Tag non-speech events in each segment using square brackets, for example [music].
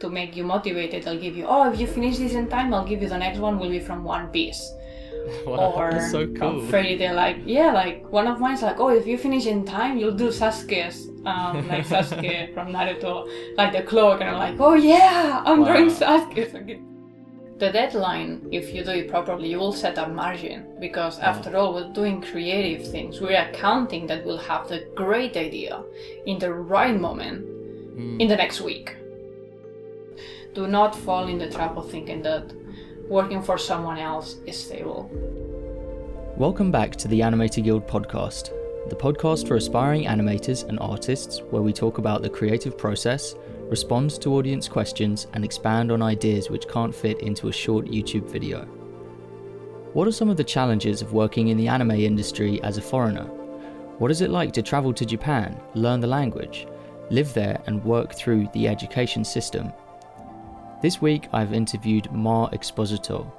to make you motivated. They'll give you, oh, if you finish this in time, I'll give you the next one will be from One Piece. [laughs] Wow, or so cool. Fairy Tail, like yeah, like one of mine's like, oh, if you finish in time, you'll do Sasuke's, um, like [laughs] Sasuke from Naruto, like the cloak, and I'm like, oh yeah, I'm Wow. doing Sasuke's again. The deadline, if you do it properly, you will set a margin because after all, we're doing creative things. We're accounting that we'll have the great idea in the right moment Mm. in the next week. Do not fall in the trap of thinking that working for someone else is stable. Welcome back to the Animator Guild podcast, the podcast for aspiring animators and artists where we talk about the creative process, respond to audience questions, and expand on ideas which can't fit into a short YouTube video. What are some of the challenges of working in the anime industry as a foreigner? What is it like to travel to Japan, learn the language, live there, and work through the education system? This week I've interviewed Mar Exposito,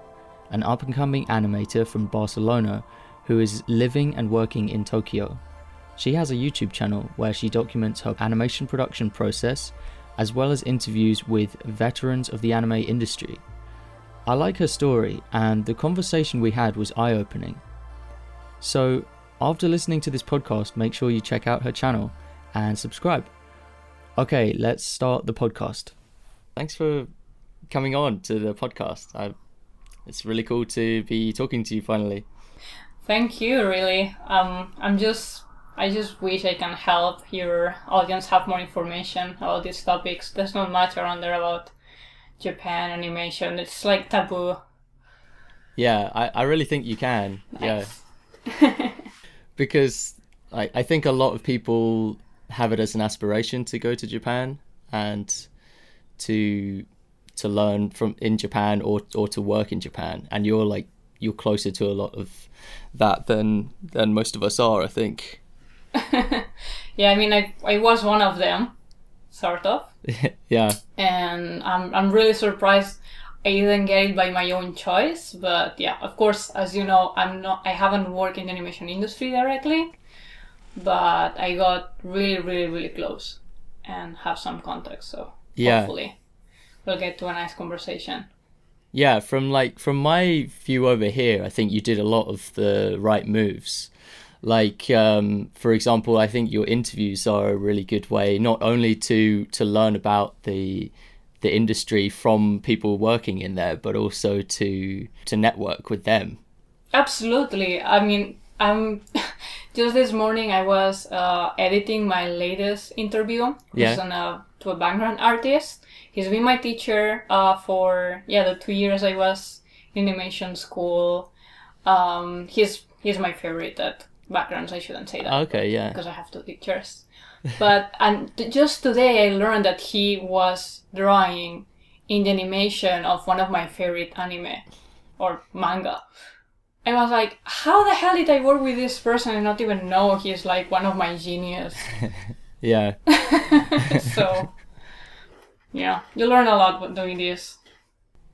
an up and coming animator from Barcelona who is living and working in Tokyo. She has a YouTube channel where she documents her animation production process as well as interviews with veterans of the anime industry. I like her story, and the conversation we had was eye opening. So, after listening to this podcast, make sure you check out her channel and subscribe. Okay, let's start the podcast. Thanks for coming on to the podcast. I, it's really cool to be talking to you finally. Thank you, really. Um, I'm just, I just wish I can help your audience have more information about these topics. There's not much around there about Japan animation. It's like taboo. Yeah, I, I really think you can. Nice. Yeah, [laughs] because I, I think a lot of people have it as an aspiration to go to Japan and to to learn from in Japan or or to work in Japan and you're like you're closer to a lot of that than than most of us are I think [laughs] yeah, I mean, I, I was one of them, sort of. [laughs] yeah and I'm, I'm really surprised I didn't get it by my own choice. But yeah, of course, as you know, I'm not I haven't worked in the animation industry directly, but I got really, really, really close and have some contacts. So Yeah. hopefully, we'll get to a nice conversation. Yeah, from like from my view over here, I think you did a lot of the right moves. Like um, for example, I think your interviews are a really good way not only to to learn about the the industry from people working in there, but also to to network with them. Absolutely. I mean, I'm [laughs] just this morning I was uh, editing my latest interview. Yeah. On a, to a background artist. He's been my teacher uh, for yeah the two years I was in animation school. Um, he's he's my favorite at backgrounds. I shouldn't say that Okay, yeah. because I have two teachers. But and just today I learned that he was drawing in the animation of one of my favorite anime or manga. I was like, how the hell did I work with this person and not even know he's like one of my genius? [laughs] Yeah. [laughs] so, yeah, you learn a lot when doing this.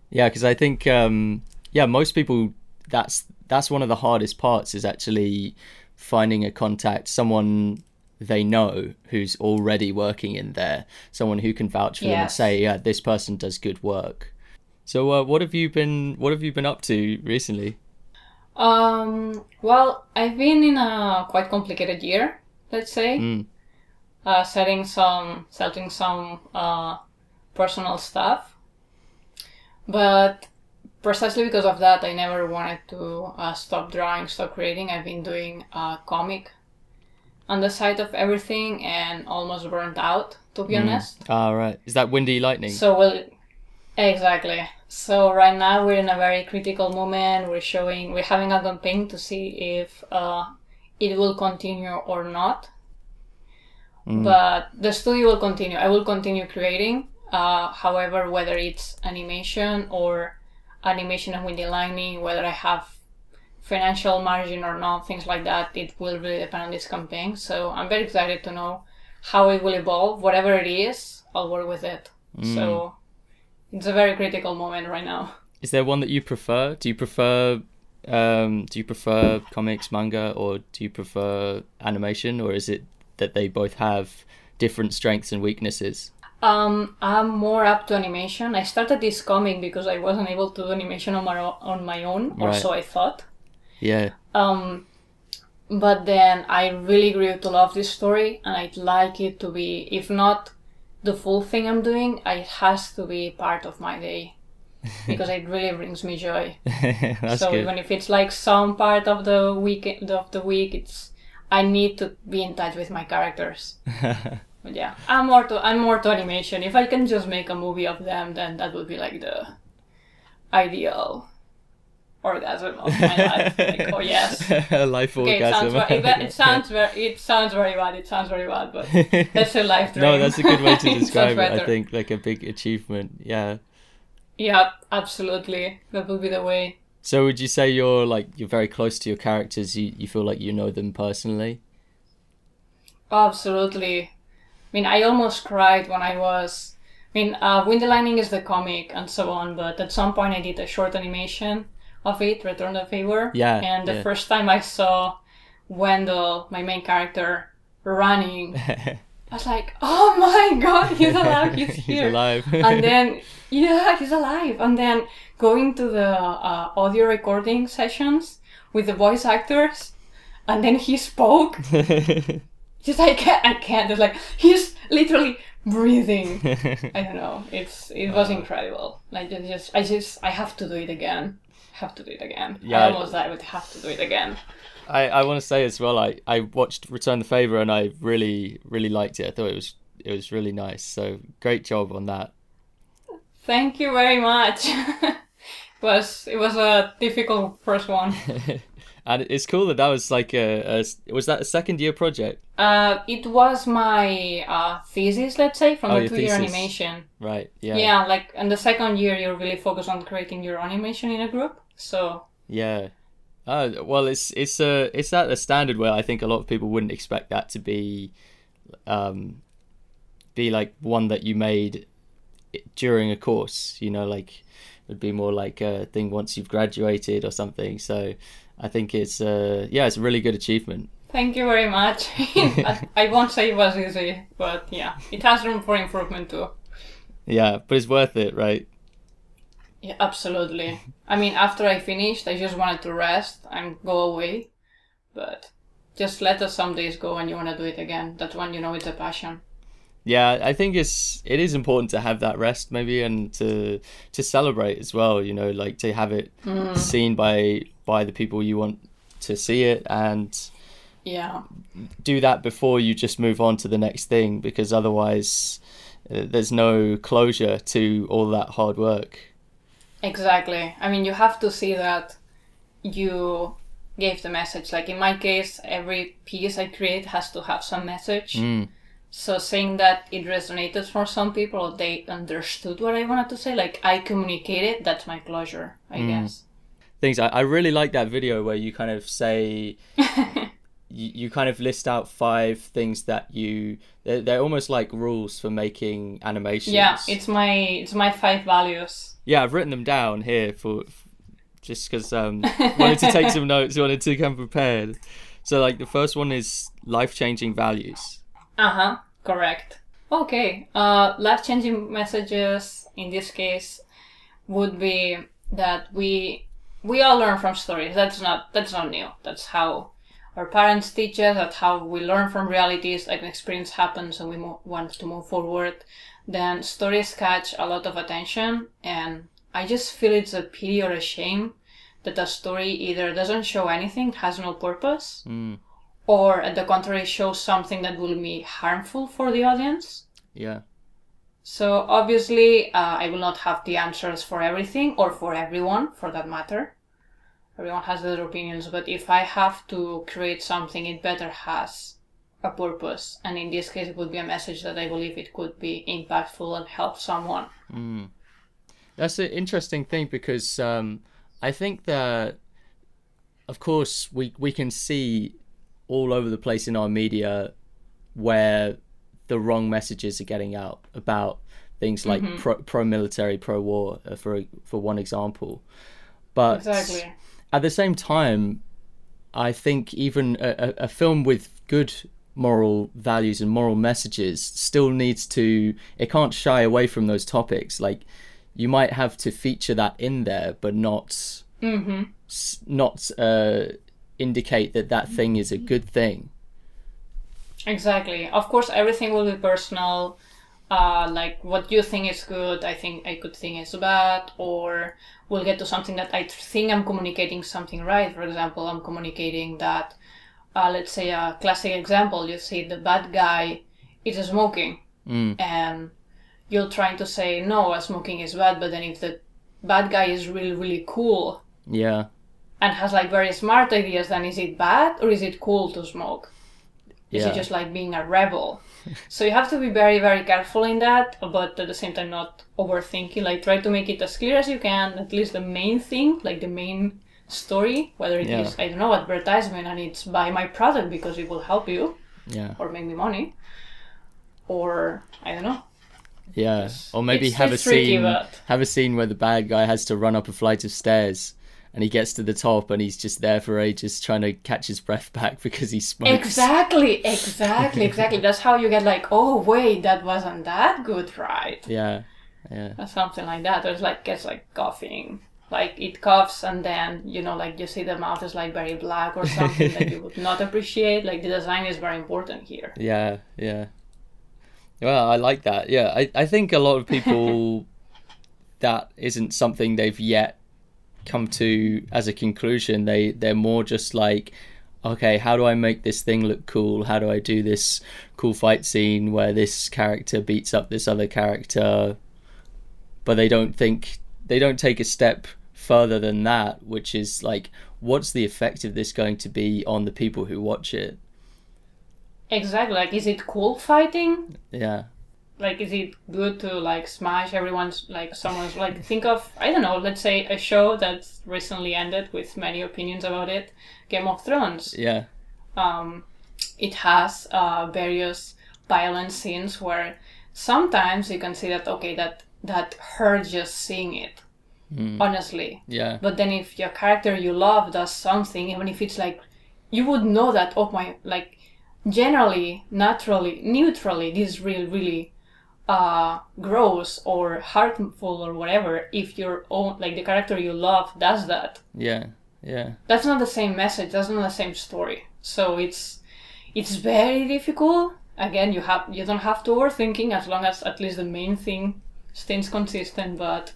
Yeah, because I think um, yeah, most people that's that's one of the hardest parts is actually finding a contact, someone they know who's already working in there, someone who can vouch for them and say, yeah, this person does good work. So, uh, what have you been what have you been up to recently? Um, well, I've been in a quite complicated year, let's say. Mm. uh, setting some setting some uh, personal stuff but precisely because of that i never wanted to uh, stop drawing stop creating i've been doing a comic on the side of everything and almost burnt out to be honest Ah, right. Is that Windy Lightning? so well exactly so right now we're in a very critical moment. We're showing we're having a campaign to see if uh, it will continue or not. Mm. but the studio will continue. I will continue creating uh, however whether it's animation or animation and windy lightning whether i have financial margin or not things like that it will really depend on this campaign. So i'm very excited to know how it will evolve. Whatever it is i'll work with it. So it's a very critical moment right now Is there one that you prefer? Do you prefer um, do you prefer comics, manga, or do you prefer animation, or is it that they both have different strengths and weaknesses? Um, I'm more up to animation. I started this comic because I wasn't able to do animation on my o- on my own, or Right. so I thought. Yeah. Um, but then I really grew to love this story, and I'd like it to be, if not the full thing I'm doing, it has to be part of my day [laughs] because it really brings me joy. [laughs] So good. even if it's like some part of the weekend of the week, it's I need to be in touch with my characters. [laughs] But yeah, I'm more to I'm more to animation. If I can just make a movie of them, then that would be like the ideal orgasm of my life. Like, oh [laughs] yes. Life Okay, it sounds, orgasm. it, it sounds [laughs] very it sounds very bad. It sounds very bad, but [laughs] that's a life dream. no, that's a good way to describe it. I think like a big achievement. Yeah. Yeah, absolutely. That would be the way. So would you say you're like you're very close to your characters? You you feel like you know them personally? Absolutely. I mean, I almost cried when I was. I mean, uh, Windy Lightning is the comic and so on, but at some point I did a short animation of it, Return the Favor. Yeah, And the yeah. first time I saw Wendell, my main character, running, [laughs] I was like, oh my god, he's [laughs] alive, he's here. He's alive. and [laughs] then, yeah, he's alive. And then going to the uh, audio recording sessions with the voice actors, and then he spoke just I can't I can't it's like he's literally breathing I don't know it's it was incredible like just I just I have to do it again have to do it again Yeah. I almost died would have to do it again I, I want to say as well, I, I watched Return the Favor and I really really liked it. I thought it was it was really nice. So great job on that. thank you very much [laughs] it was it was a difficult first one [laughs] and it's cool that that was like a, a was that a second year project, uh it was my uh thesis let's say from Oh, the your two year animation right? Yeah. yeah. like in the second year you're really focused on creating your animation in a group so Yeah. Uh, well, it's it's a it's at a standard where I think a lot of people wouldn't expect that to be, um, be like one that you made during a course. You know, like it would be more like a thing once you've graduated or something. So I think it's uh yeah, it's a really good achievement. Thank you very much. [laughs] [laughs] I, won't say it was easy, but yeah, it has room for improvement too. Yeah, but it's worth it, right? Yeah, absolutely. [laughs] I mean, after I finished, I just wanted to rest and go away, but just let us some days go and you want to do it again. That's when you know it's a passion. Yeah, I think it's it is important to have that rest maybe and to to celebrate as well, you know, like to have it seen by by the people you want to see it and Yeah, do that before you just move on to the next thing because otherwise uh, there's no closure to all that hard work. exactly. I mean, you have to see that you gave the message. Like in my case, every piece I create has to have some message. Mm. So saying that it resonated for some people, or they understood what I wanted to say, like I communicated, that's my closure, I guess. Things I, I really like that video where you kind of say [laughs] you, you kind of list out five things that you they're, they're almost like rules for making animations. Yeah, it's my it's my five values. Yeah, I've written them down here for just because um wanted to take some [laughs] notes, wanted to come prepared. So like the first one is life changing values. Uh huh. Correct. Okay. Uh, life changing messages in this case would be that we we all learn from stories. That's not that's not new. That's how our parents teach us. That's how we learn from realities. Like an experience happens and we mo- want to move forward. Then stories catch a lot of attention, and I just feel it's a pity or a shame that a story either doesn't show anything, has no purpose, Mm, or at the contrary shows something that will be harmful for the audience. yeah. So obviously, uh, I will not have the answers for everything or for everyone, for that matter. Everyone has their opinions, but if I have to create something, it better has a purpose. And in this case, it would be a message that I believe it could be impactful and help someone. Mm. That's an interesting thing because um, I think that, of course, we we can see all over the place in our media where the wrong messages are getting out about things like pro, pro military, pro war, uh, for for one example. But Exactly. at the same time, I think even a, a, a film with good moral values and moral messages still needs to it can't shy away from those topics like you might have to feature that in there but not Mm-hmm. not uh, indicate that that thing is a good thing Exactly. Of course, everything will be personal. Uh, like what you think is good, I think I could think is bad, or we'll get to something that I think I'm communicating something right. For example, I'm communicating that, uh, let's say a classic example, you see the bad guy is smoking, Mm. and you're trying to say no, smoking is bad, but then if the bad guy is really really cool yeah and has like very smart ideas, then is it bad or is it cool to smoke? Is Yeah. it just like being a rebel? so you have to be very, very careful in that, but at the same time not overthinking. Like try to make it as clear as you can, at least the main thing, like the main story, whether it is Yeah. I don't know, advertisement and it's buy my product because it will help you yeah or make me money. Or I don't know. yeah or maybe it's- have a it's tricky, scene but- have a scene where the bad guy has to run up a flight of stairs and he gets to the top and he's just there for ages trying to catch his breath [laughs] back because he smokes Exactly, [laughs] exactly, exactly. That's how you get like, oh wait, that wasn't that good, right? yeah yeah or something like that. Or it's like gets like coughing, like it coughs and then you know like you see the mouth is like very black or something that you would [laughs] not appreciate. Like the design is very important here. Yeah, yeah. Well, I like that. Yeah, I, I think a lot of people that isn't something they've yet come to as a conclusion. They they're more just like, okay, how do I make this thing look cool? How do I do this cool fight scene where this character beats up this other character? But they don't think they don't take a step further than that, which is like, what's the effect of this going to be on the people who watch it? Exactly. Like, is it cool fighting? Yeah. Like, is it good to like smash everyone's like someone's like think of I don't know. Let's say a show that recently ended with many opinions about it, Game of Thrones. Yeah. um, it has uh, various violent scenes where sometimes you can see that okay that that hurts just seeing it honestly Yeah. but then if your character you love does something even if it's like you would know that oh my like generally naturally neutrally this is really really uh gross or harmful or whatever if your own like the character you love does that. Yeah, yeah, that's not the same message that's not the same story. So it's it's very difficult. Again you have you don't have to overthinking as long as at least the main thing stays consistent but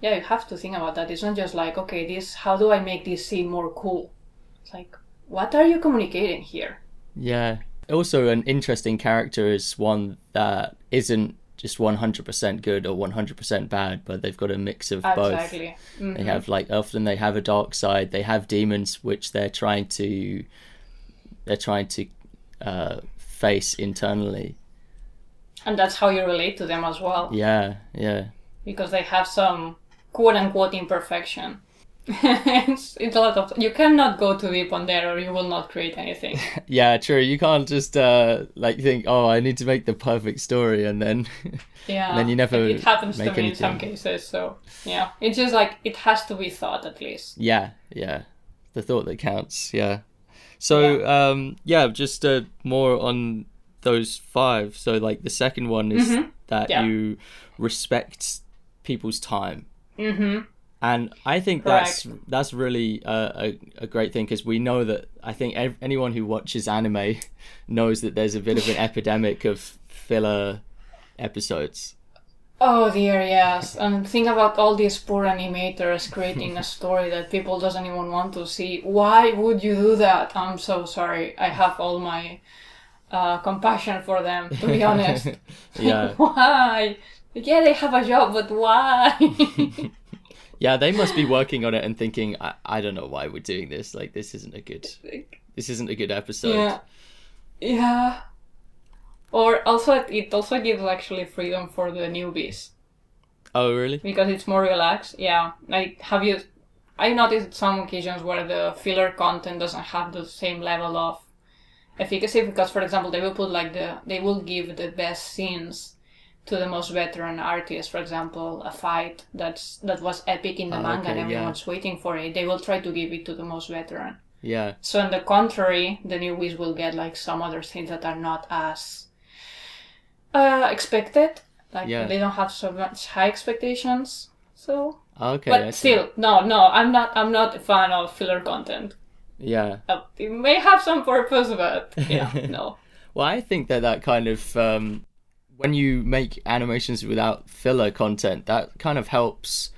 yeah you have to think about that. It's not just like okay this how do i make this scene more cool? It's like what are you communicating here? Yeah. Also, an interesting character is one that isn't just 100% good or 100% bad, but they've got a mix of both. exactly Mhm. They have like often they have a dark side. They have demons which they're trying to they're trying to uh, face internally. and that's how you relate to them as well Yeah, yeah, because they have some quote unquote imperfection [laughs] it's, it's a lot of you cannot go to deep on there or you will not create anything [laughs] yeah. True. You can't just uh, like think, oh, I need to make the perfect story, and then [laughs] Yeah. then you never It, happens to make me in some cases, so yeah. It's just like it has to be thought at least. Yeah, yeah. The thought that counts, yeah. So, um, yeah, just uh, more on those five. So, like, the second one is Mhm. that Yeah. you respect people's time. Mm-hmm. And I think that's that's really uh, a, a great thing because we know that I think ev- anyone who watches anime [laughs] knows that there's a bit of an [laughs] epidemic of filler episodes. Oh dear, yes. And think about all these poor animators creating a [laughs] story that people doesn't even want to see. Why would you do that? I'm so sorry. I have all my uh, compassion for them, to be honest. yeah. why? Yeah, they have a job, but why? Yeah, they must be working on it and thinking, I, I don't know why we're doing this. Like, this isn't a good, this isn't a good episode. Yeah. Yeah. Or also, it also gives actually freedom for the newbies Oh, really? because it's more relaxed. Yeah. Like, have you. I noticed some occasions where the filler content doesn't have the same level of efficacy because, for example, they will put like the. They will give the best scenes to the most veteran artist. For example, a fight that's that was epic in the Ah, manga and okay, yeah. everyone's waiting for it. They will try to give it to the most veteran. Yeah. So on the contrary, the newbies will get like some other things that are not as uh, expected. Like Yeah. they don't have so much high expectations. So, Okay. but still, no, no, I'm not. I'm not a fan of filler content. Yeah. Uh, it may have some purpose, but yeah, [laughs] no. Well, I think that that kind of um, when you make animations without filler content, that kind of helps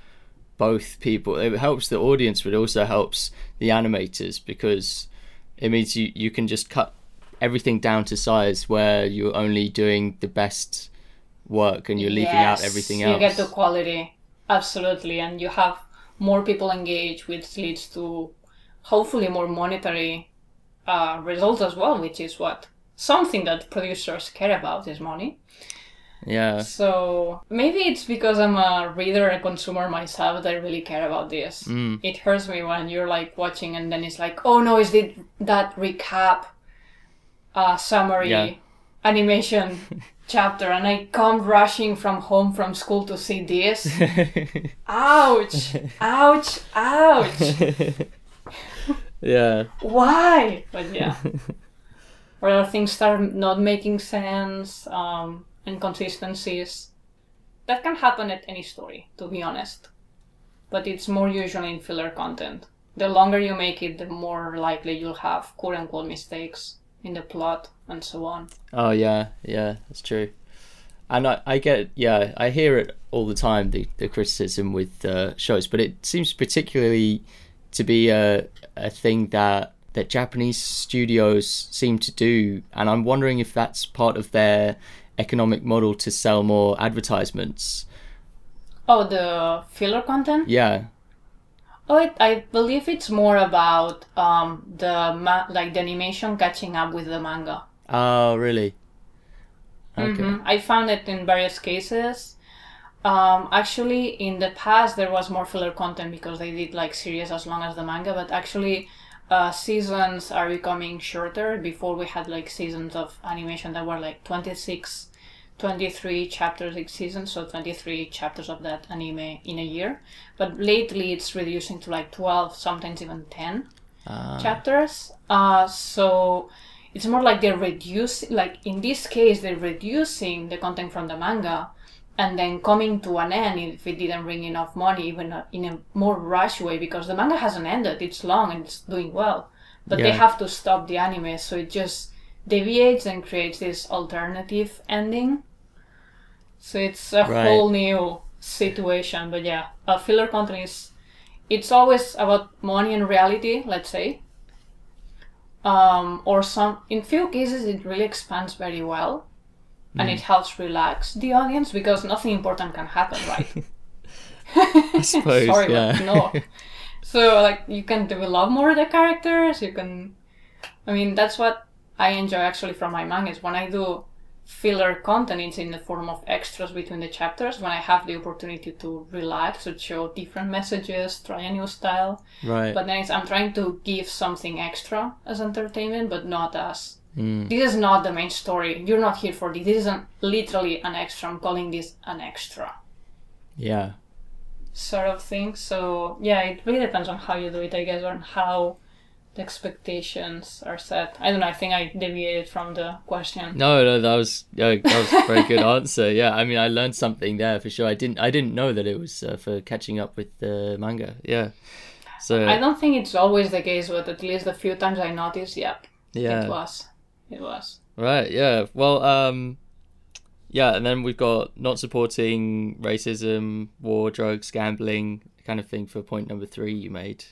both people. It helps the audience, but it also helps the animators because it means you you can just cut everything down to size where you're only doing the best work and you're leaving out everything else. you get the quality, absolutely, and you have more people engaged, which leads to hopefully more monetary uh, results as well, which is what something that producers care about is money. yeah. So maybe it's because I'm a reader and consumer myself that I really care about this. Mm. It hurts me when you're like watching and then it's like, oh no, is it that recap uh, summary Yeah. animation [laughs] chapter and I come rushing from home from school to see this? [laughs] ouch! Ouch! Ouch! [laughs] yeah. Why? But yeah. Where things start not making sense, um, inconsistencies. That can happen at any story, to be honest. But it's more usually in filler content. The longer you make it, the more likely you'll have quote unquote mistakes in the plot and so on. Oh yeah, yeah, that's true. And I, I get, yeah, I hear it all the time, the, the criticism with uh, shows, but it seems particularly to be a, a thing that that Japanese studios seem to do, and I'm wondering if that's part of their economic model to sell more advertisements. Oh, the filler content? Yeah, Oh, it, I believe it's more about um, the ma- like the animation catching up with the manga. oh really? Okay. Mhm. I found it in various cases. Um, actually, in the past, there was more filler content because they did like series as long as the manga, but actually, uh, seasons are becoming shorter. Before, we had like seasons of animation that were like 26, 23 chapters each season, so 23 chapters of that anime in a year. But lately, it's reducing to like 12, sometimes even 10 Ah, chapters. Uh, so it's more like they're reducing, like in this case, they're reducing the content from the manga and then coming to an end if it didn't bring enough money, even in a more rush way, because the manga hasn't ended. It's long and it's doing well. But they have to stop the anime, so it just deviates and creates this alternative ending. So it's a Right. whole new situation. But yeah, uh, filler content is it's always about money and reality, let's say. Um, or some, in few cases, it really expands very well, and it mm. helps relax the audience because nothing important can happen, right? [laughs] [laughs] I suppose, Sorry, yeah. but no. So like you can develop more the characters. You can, I mean, that's what I enjoy actually from my mangas. When I do filler content, it's in the form of extras between the chapters. When I have the opportunity to relax, to show different messages, try a new style. right. But then it's, I'm trying to give something extra as entertainment, but not as Mm. this is not the main story. You're not here for this. This is an, literally an extra. I'm calling this an extra Yeah. sort of thing. So yeah, it really depends on how you do it, I guess, on how the expectations are set. I don't know. I think I deviated from the question. No, no, that was yeah, that was a very good [laughs] answer. Yeah, I mean, I learned something there for sure. I didn't, I didn't know that it was uh, for catching up with the manga. Yeah, so I don't think it's always the case, but at least the few times I noticed, yep, yeah, it was. It was. right, yeah. Well, um, yeah, and then we've got not supporting racism, war, drugs, gambling, kind of thing for point number three you made,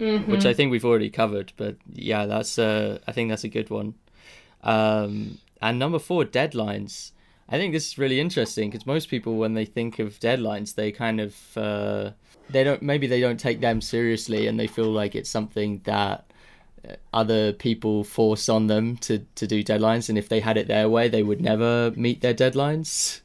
Mhm. which I think we've already covered. But yeah, that's uh, I think that's a good one. Um, and number four, deadlines. I think this is really interesting because most people, when they think of deadlines, they kind of uh, they don't maybe they don't take them seriously, and they feel like it's something that other people force on them to to do deadlines, and if they had it their way, they would never meet their deadlines.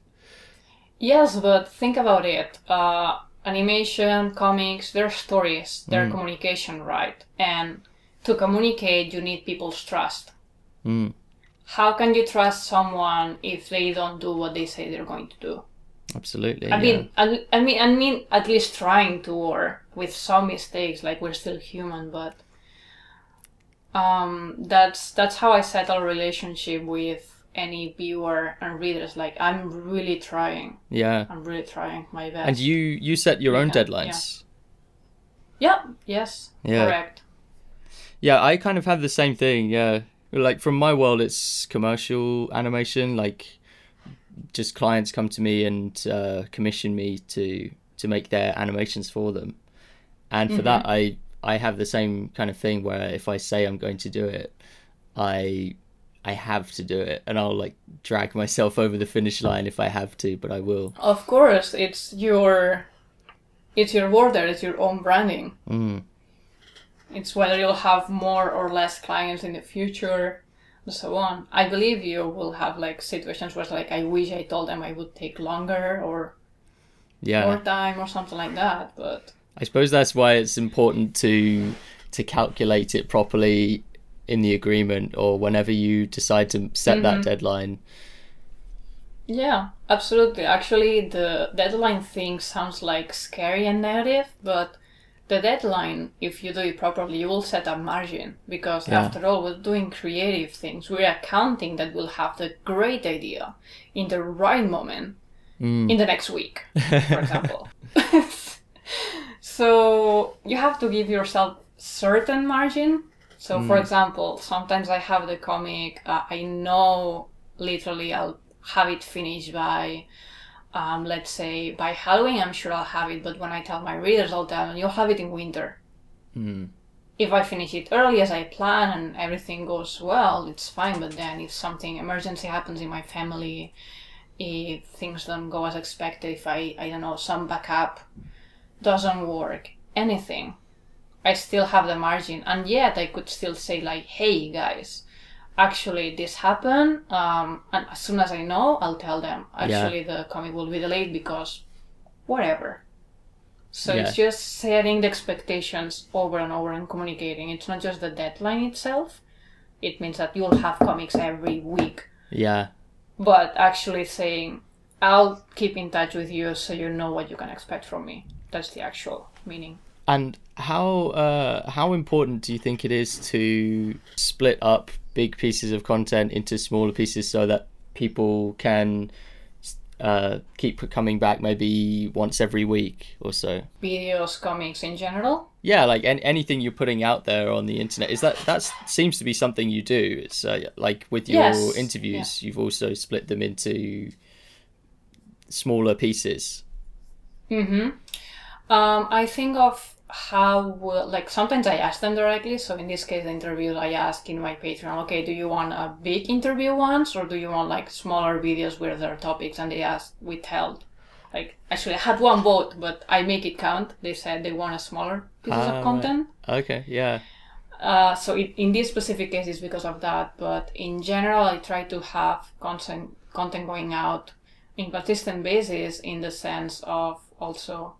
Yes, but think about it. Uh, animation, comics, they're stories, they're communication, right? And to communicate, you need people's trust. Mm, How can you trust someone if they don't do what they say they're going to do? absolutely. I yeah. mean, I, I mean, I mean, at least trying to, or with some mistakes. Like we're still human, but um, that's that's how I settle relationship with any viewer and readers. Like I'm really trying. Yeah. I'm really trying my best. And you you set your own deadlines. Yeah. Yes. Yeah. Correct. Yeah, I kind of have the same thing. Yeah, like from my world, it's commercial animation. Like, just clients come to me and uh, commission me to to make their animations for them, and for that, I I have the same kind of thing where if I say I'm going to do it, I I have to do it, and I'll like drag myself over the finish line if I have to, but I will. Of course, it's your it's your border. It's your own branding. Mm. It's whether you'll have more or less clients in the future, and so on. I believe you will have like situations where it's like I wish I told them I would take longer or Yeah. more time or something like that. But I suppose that's why it's important to to calculate it properly in the agreement or whenever you decide to set that deadline. yeah, absolutely. Actually, the deadline thing sounds like scary and negative, but the deadline, if you do it properly, you will set a margin because Yeah. after all, we're doing creative things. We're accounting that we'll have the great idea in the right moment Mm. in the next week, for [laughs] example. [laughs] so you have to give yourself certain margin. So, for example, sometimes I have the comic. Uh, I know literally I'll have it finished by, um, let's say by Halloween. I'm sure I'll have it. But when I tell my readers, I'll tell them you'll have it in winter. Mm. If I finish it early as I plan and everything goes well, it's fine. But then if something emergency happens in my family, if things don't go as expected, if I, I don't know, some backup doesn't work, anything, I still have the margin. And yet I could still say, like, hey guys, actually this happened. Um, and as soon as I know, I'll tell them, actually the comic will be delayed because whatever. So Yeah. it's just setting the expectations over and over and communicating. It's not just the deadline itself. It means that you'll have comics every week Yeah. but actually saying i'll keep in touch with you so you know what you can expect from me the actual meaning And how uh, how important do you think it is to split up big pieces of content into smaller pieces so that people can uh, keep coming back maybe once every week or so? videos comics in general Yeah, like an- anything you're putting out there on the internet is that that seems to be something you do. It's uh, like with your Yes, interviews, you've also split them into smaller pieces. mm-hmm um, i think of how will like sometimes i ask them directly. So in this case the interview i ask in my patreon okay do you want a big interview once or do you want like smaller videos where there are topics? And they asked withheld like actually i had one vote but i make it count. They said they want a smaller pieces Ah, of content. Okay, yeah, Uh, so it, in this specific case, it's because of that. But in general, I try to have content content going out in consistent basis in the sense of also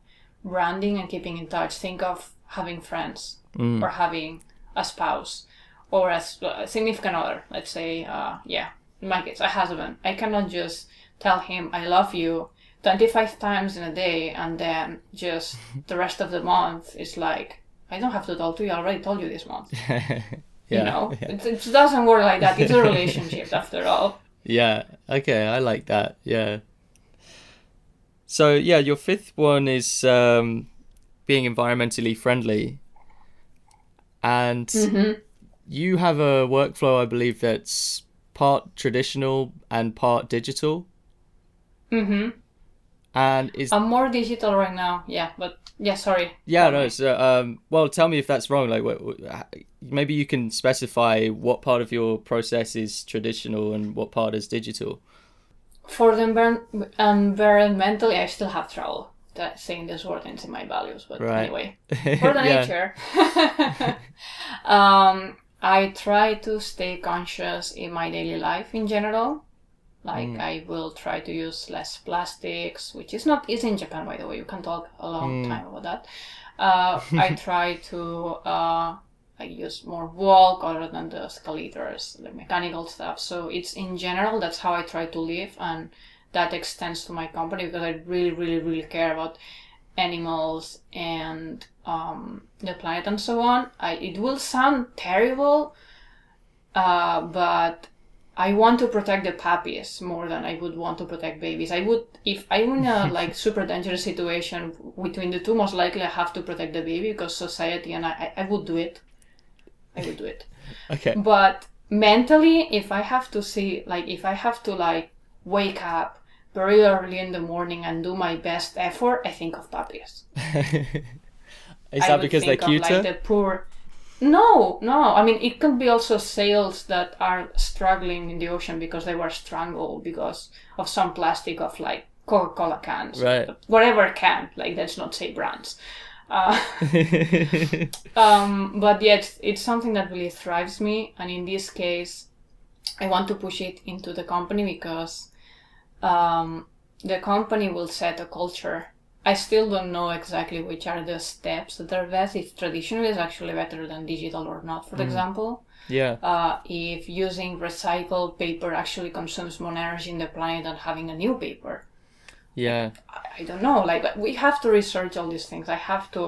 branding and keeping in touch. Think of having friends Mm. or having a spouse or a, significant other. Let's say, uh, yeah, in my case, a husband. I cannot just tell him I love you 25 times in a day and then just [laughs] the rest of the month is like I don't have to talk to you. I already told you this month. [laughs] yeah, You know, yeah. it, it doesn't work like that. It's a [laughs] relationship after all. Yeah. Okay, I like that. Yeah. So yeah, your fifth one is um, being environmentally friendly, and Mm-hmm. you have a workflow, I believe, that's part traditional and part digital. Mm-hmm. And is I'm more digital right now. Yeah, but yeah, sorry. yeah, no. So um, well, tell me if that's wrong. Like, maybe you can specify what part of your process is traditional and what part is digital. For the envir- environmentally, I still have trouble that saying this word into my values. But Right. anyway, [laughs] for the nature, [laughs] um, I try to stay conscious in my daily life in general. Like Mm. I will try to use less plastics, which is not easy in Japan, by the way. You can talk a long Mm. time about that. Uh, I [laughs] try to uh, I use more walk other than the escalators, the mechanical stuff. So it's in general that's how I try to live, and that extends to my company because I really, really, really care about animals and um, the planet and so on. I, it will sound terrible, uh, but I want to protect the puppies more than I would want to protect babies. I would, if I'm in a [laughs] like super dangerous situation between the two, most likely I have to protect the baby because society and I, I would do it. I would do it. [laughs] Okay. But mentally, if I have to see, like, if I have to like wake up very early in the morning and do my best effort, I think of puppies. [laughs] Is that because they're think of, cuter? Like the poor. No, no. I mean, it could be also sails that are struggling in the ocean because they were strangled because of some plastic of like Coca-Cola cans, Right. Whatever can. Like, let's not say brands. Uh, [laughs] um, but yeah, it's, it's something that really thrives me, and in this case, I want to push it into the company because um, the company will set a culture. I still don't know exactly which are the steps that are best. If traditional is actually better than digital or not, for example. yeah. Uh, if using recycled paper actually consumes more energy in the planet than having a new paper. Yeah. I, I don't know. Like we have to research all these things. I have to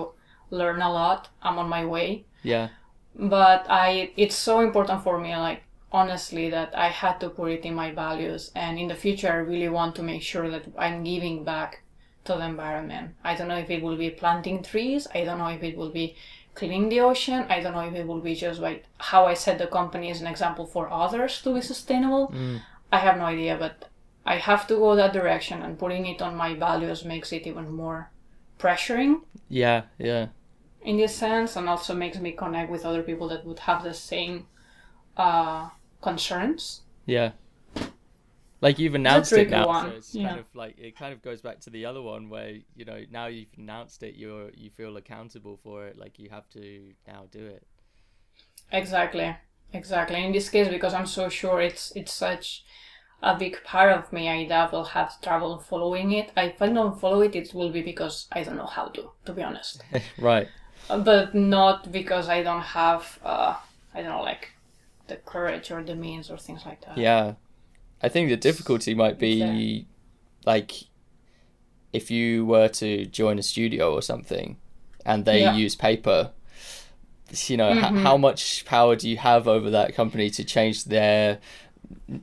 learn a lot. I'm on my way Yeah. but i it's so important for me like honestly that i had to put it in my values and in the future i really want to make sure that i'm giving back to the environment i don't know if it will be planting trees i don't know if it will be cleaning the ocean i don't know if it will be just like how i set the company as an example for others to be sustainable mm. i have no idea but i have to go that direction and putting it on my values makes it even more pressuring Yeah. Yeah. in this sense and also makes me connect with other people that would have the same uh, concerns Yeah. Like you've announced it now, one, so it's yeah. kind of like it kind of goes back to the other one where you know now you've announced it, you're you feel accountable for it, like you have to now do it. exactly exactly in this case because i'm so sure it's it's such a big part of me i that will have trouble following it if i don't follow it it will be because i don't know how to to be honest [laughs] right. but not because i don't have uh i don't know like the courage or the means or things like that Yeah. I think the difficulty might be Okay. like if you were to join a studio or something and they Yeah. use paper, you know, h- Mhm. how much power do you have over that company to change their,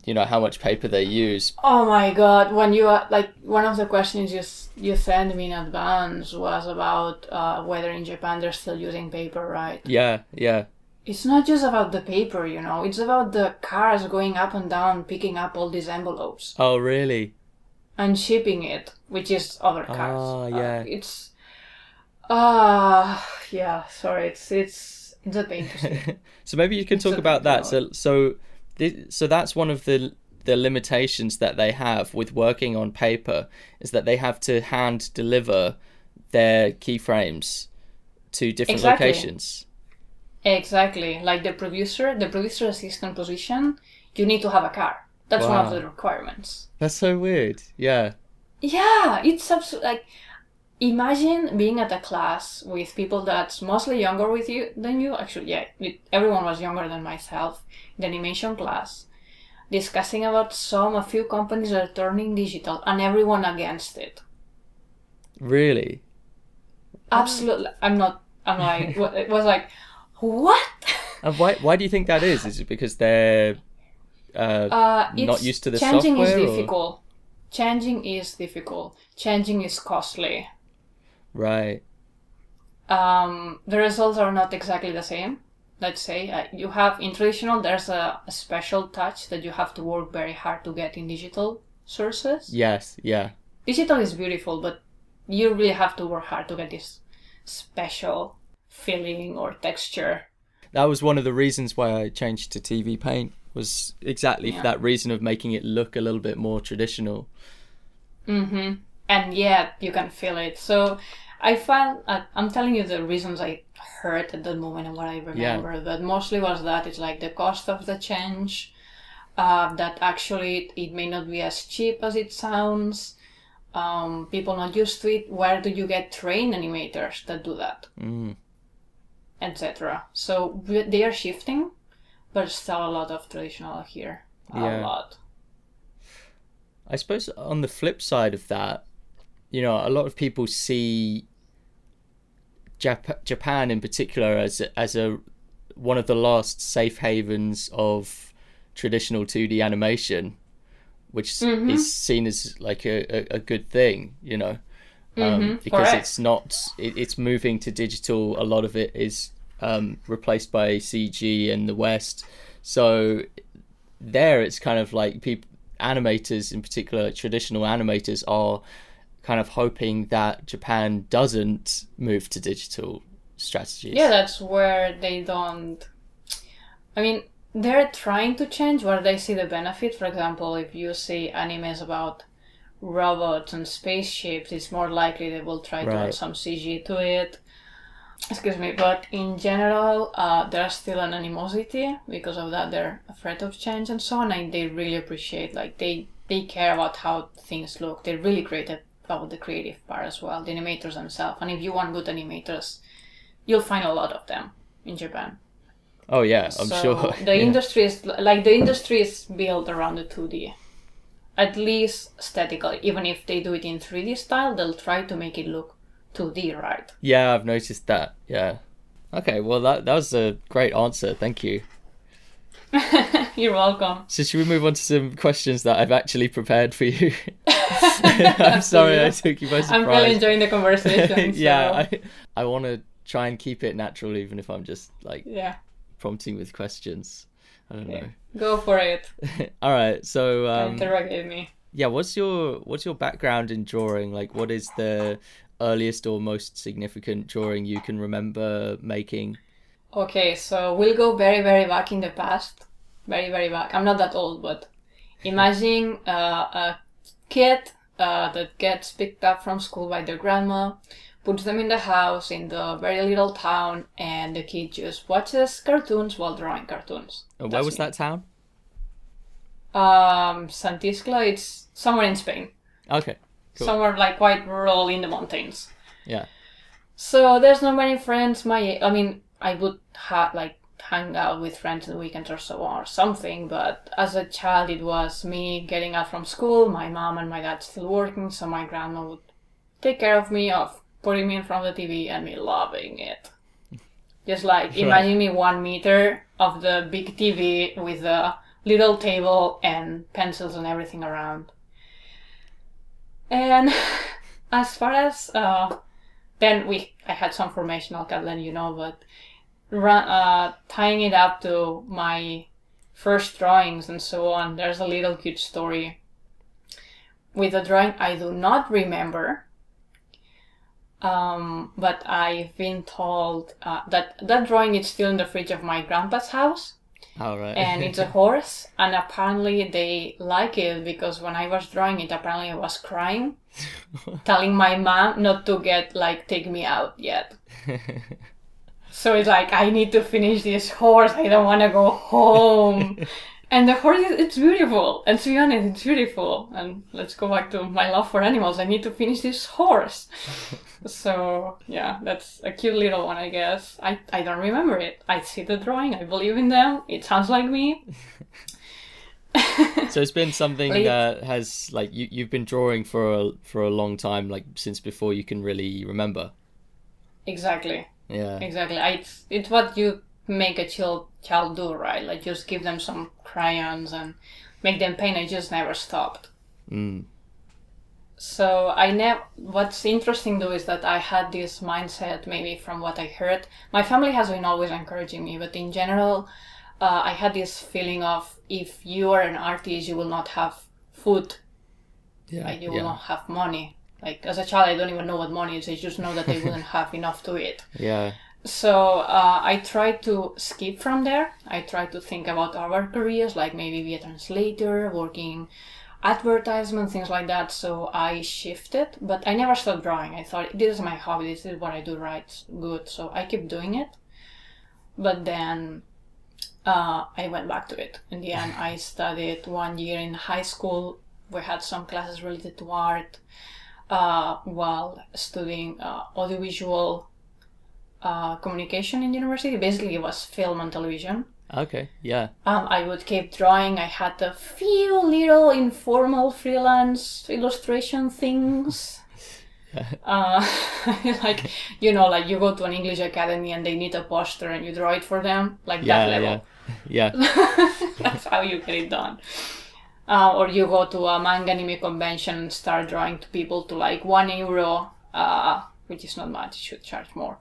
you know, how much paper they use? Oh my god! When you are like one of the questions you you sent me in advance was about uh, whether in Japan they're still using paper, right? Yeah, yeah, It's not just about the paper, you know. It's about the cars going up and down, picking up all these envelopes Oh, really? and shipping it, which is other cars. Ah, Uh, yeah. it's ah yeah. Sorry, it's it's it's a pain [laughs] so maybe you can talk about that. So, so, thi- so that's one of the the limitations that they have with working on paper is that they have to hand deliver their keyframes to different Exactly. locations. Exactly. Like the producer, the producer assistant position, you need to have a car. That's one of the requirements. That's so weird. Yeah. Yeah, it's abs- like imagine being at a class with people that's mostly younger with you than you. Actually, yeah, it, everyone was younger than myself. in The animation class, discussing about some a few companies that are turning digital, and everyone against it. Really? Absolutely, I'm not. I'm like, [laughs] it was like, what? And why why do you think that is? Is it because they're uh, Uh, Not used to the changing software, is difficult. Changing is difficult. Changing is costly. Right? Um, the results are not exactly the same. Let's say uh, you have in traditional, there's a, a special touch that you have to work very hard to get in digital sources. Yes. Yeah. Digital is beautiful, but you really have to work hard to get this special feeling or texture. That was one of the reasons why I changed to TV Paint. Was exactly for that reason of making it look a little bit more traditional. hmm And yet you can feel it. So I found, uh, I'm telling you the reasons I heard at that moment and what I remember, but mostly was that it's like the cost of the change, uh, that actually it, it may not be as cheap as it sounds, um, people not used to it. Where do you get trained animators that do that, Mm. etc. So they are shifting, but still a lot of traditional here. A Yeah. lot. I suppose on the flip side of that, you know, a lot of people see Jap- Japan in particular as as a one of the last safe havens of traditional 2D animation, which Mhm. is seen as like a, a, a good thing, you know, um, Mhm, because correct. it's not it, it's moving to digital. A lot of it is um, replaced by CG in the West, so there it's kind of like people animators in particular traditional animators are kind of hoping that Japan doesn't move to digital strategies. Yeah, that's where they don't. I mean, they're trying to change where they see the benefit. For example, if you see animes about robots and spaceships, it's more likely they will try to add some CG to it. Excuse me, but in general, uh, there's still an animosity because of that. They're afraid of change and so on, and they really appreciate like they they care about how things look. They're really great at about the creative part as well, the animators themselves. And if you want good animators, you'll find a lot of them in Japan. Oh yeah, I'm so sure. the [laughs] Yeah. industry is like the industry is built around the 2D. At least aesthetically, even if they do it in 3D style, they'll try to make it look 2D, right? Yeah, I've noticed that. Yeah. Okay, well that that was a great answer. Thank you. [laughs] You're welcome. So should we move on to some questions that I've actually prepared for you? [laughs] I'm sorry I took you by surprise. I'm really enjoying the conversation. [laughs] so, yeah, I I want to try and keep it natural, even if I'm just like yeah. prompting with questions. I don't know. Go for it. All right, so um, Interrogate me. yeah, what's your what's your background in drawing? Like, what is the earliest or most significant drawing you can remember making? Okay, so we'll go very, very back in the past. Very, very back. I'm not that old, but imagine [laughs] uh, a kid uh, that gets picked up from school by their grandma, puts them in the house in the very little town, and the kid just watches cartoons while drawing cartoons. Uh, Where was me. that town? Um, Santiscla, it's somewhere in Spain. Okay, Cool. Somewhere like quite rural in the mountains. yeah. So there's not many friends my I mean, I would have like hang out with friends on the weekends or so on or something, but as a child it was me getting out from school, my mom and my dad still working, so my grandma would take care of me of putting me in front of the TV and me loving it. Just like Right. imagine me one meter of the big TV with a little table and pencils and everything around. And [laughs] as far as uh, then we I had some formation, I can let you know, but run, uh, tying it up to my first drawings and so on, there's a little cute story with a drawing I do not remember. Um, but I've been told uh, that that drawing is still in the fridge of my grandpa's house All right. and it's a [laughs] horse and apparently they like it because when i was drawing it apparently i was crying telling my mom not to get like take me out yet. [laughs] So it's like i need to finish this horse. I don't want to go home [laughs] and the horse is it's beautiful. And to be honest it's beautiful. And let's go back to my love for animals. I need to finish this horse. [laughs] So yeah that's a cute little one i guess. I, I don't remember it. I see the drawing. I believe in them. It sounds like me. [laughs] So it's been something that has like you you've been drawing for a for a long time, like since before you can really remember. exactly. Yeah. exactly. I, it's, it's what you make a child child do right like just give them some crayons and make them paint i just never stopped Mm. So I never. What's interesting though is that I had this mindset, maybe from what I heard. My family has been always encouraging me, but in general, uh, I had this feeling of if you are an artist, you will not have food, Yeah. like you will yeah. not have money. Like as a child, I don't even know what money is. I just know that I wouldn't [laughs] have enough to eat. Yeah. So uh, I tried to skip from there. I tried to think about other careers, like maybe be a translator, working advertisement, things like that. So I shifted, but I never stopped drawing. I thought this is my hobby. This is what I do right, good. So I keep doing it. But then uh, I went back to it. In the end, I studied one year in high school. We had some classes related to art uh, while studying uh, audiovisual uh, communication in university. Basically, it was film and television. Okay. Yeah. Um, I would keep drawing. I had a few little informal freelance illustration things. [laughs] Uh, [laughs] like you know, like you go to an English academy and they need a poster and you draw it for them, like Yeah, that level. yeah, [laughs] yeah. That's how you get it done. Uh, or you go to a manga anime convention and start drawing to people to like one euro, uh, which is not much. You should charge more.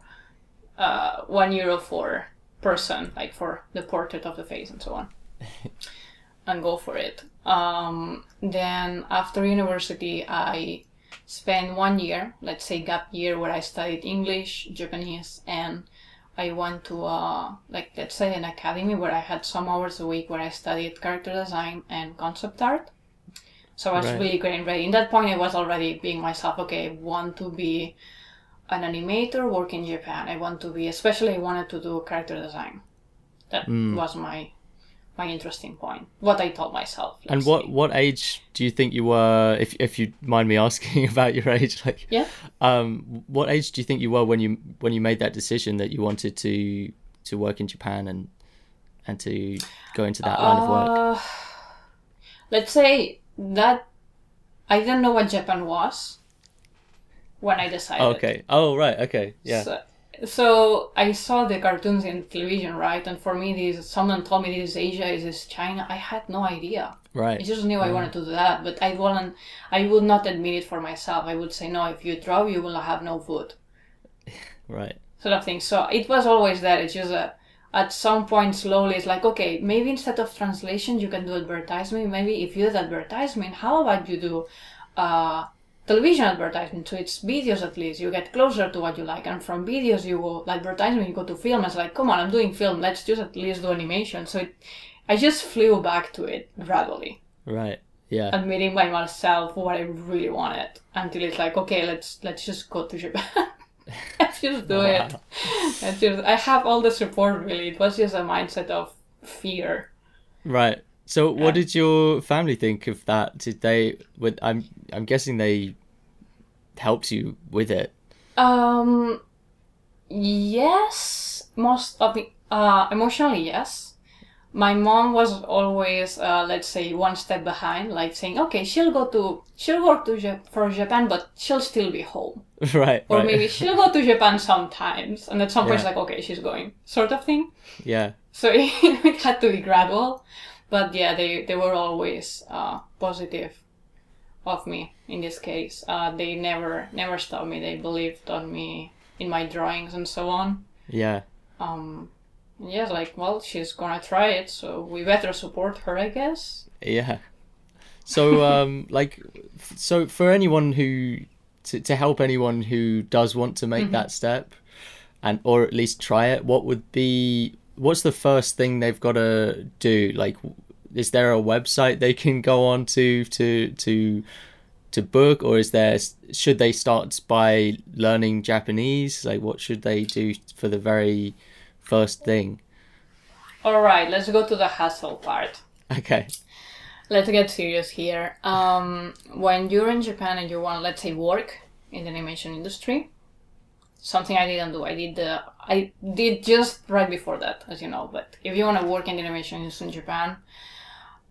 Uh, one euro for person, like for the portrait of the face and so on, [laughs] and go for it. Um, then after university, I spent one year, let's say gap year, where I studied English, Japanese, and I went to uh, like let's say an academy where I had some hours a week where I studied character design and concept art. So I was Right. really getting ready. In that point, I was already being myself. Okay, I want to be an animator, work in Japan. I want to be, especially, I wanted to do character design. That Mm. was my my interesting point. What I told myself. And what say. what age do you think you were? If if you mind me [laughs] asking about your age, like Yeah. um, what age do you think you were when you when you made that decision that you wanted to to work in Japan and and to go into that line of work? Uh, let's say that I didn't know what Japan was when I decided. Okay. Oh right. Okay. Yeah. So, so I saw the cartoons in television, right? And for me, this someone told me this is Asia, this is China. I had no idea. Right. I just knew I wanted to do that, but I wouldn't. I would not admit it for myself. I would say no. If you draw, you will have no food. [laughs] Right. sort of thing. So it was always that. It's just a, at some point slowly it's like, okay, maybe instead of translation you can do advertisement. Maybe if you do advertisement, how about you do uh, television advertisement? So it's videos at least. You get closer to what you like. And from videos you go advertisement, you go to film. It's like, come on, I'm doing film. Let's just at least do animation. So it, I just flew back to it gradually Right. Yeah. admitting by myself what I really wanted until it's like, okay, let's let's just go to Japan. [laughs] let's just do it. Let's just, I have all the support really. It was just a mindset of fear. Right. So, what did your family think of that? Did they? With I'm I'm guessing they helped you with it. Um, yes, most of the uh, emotionally yes. My mom was always, uh, let's say, one step behind, like saying, okay, she'll go to, she'll work to Jap- for Japan, but she'll still be home. [laughs] right. Or right. maybe she'll go to Japan sometimes, and at some point it's Yeah. like, okay, she's going, sort of thing. Yeah. So [laughs] it had to be gradual, but yeah, they they were always uh, positive of me in this case. Uh, they never never stopped me. They believed on me in my drawings and so on. Yeah. Um, yeah, like well, she's gonna try it, so we better support her, I guess. Yeah. So, um, [laughs] like, so for anyone who to to help anyone who does want to make that step, and or at least try it, what would be what's the first thing they've got to do? Like, is there a website they can go on to to to to book, or is there should they start by learning Japanese? Like, what should they do for the very first thing? All right, let's go to the hustle part. Okay. Let's get serious here. Um, when you're in Japan and you want, let's say, work in the animation industry, something I didn't do. I did the I did just right before that, as you know. But if you want to work in the animation industry in Japan,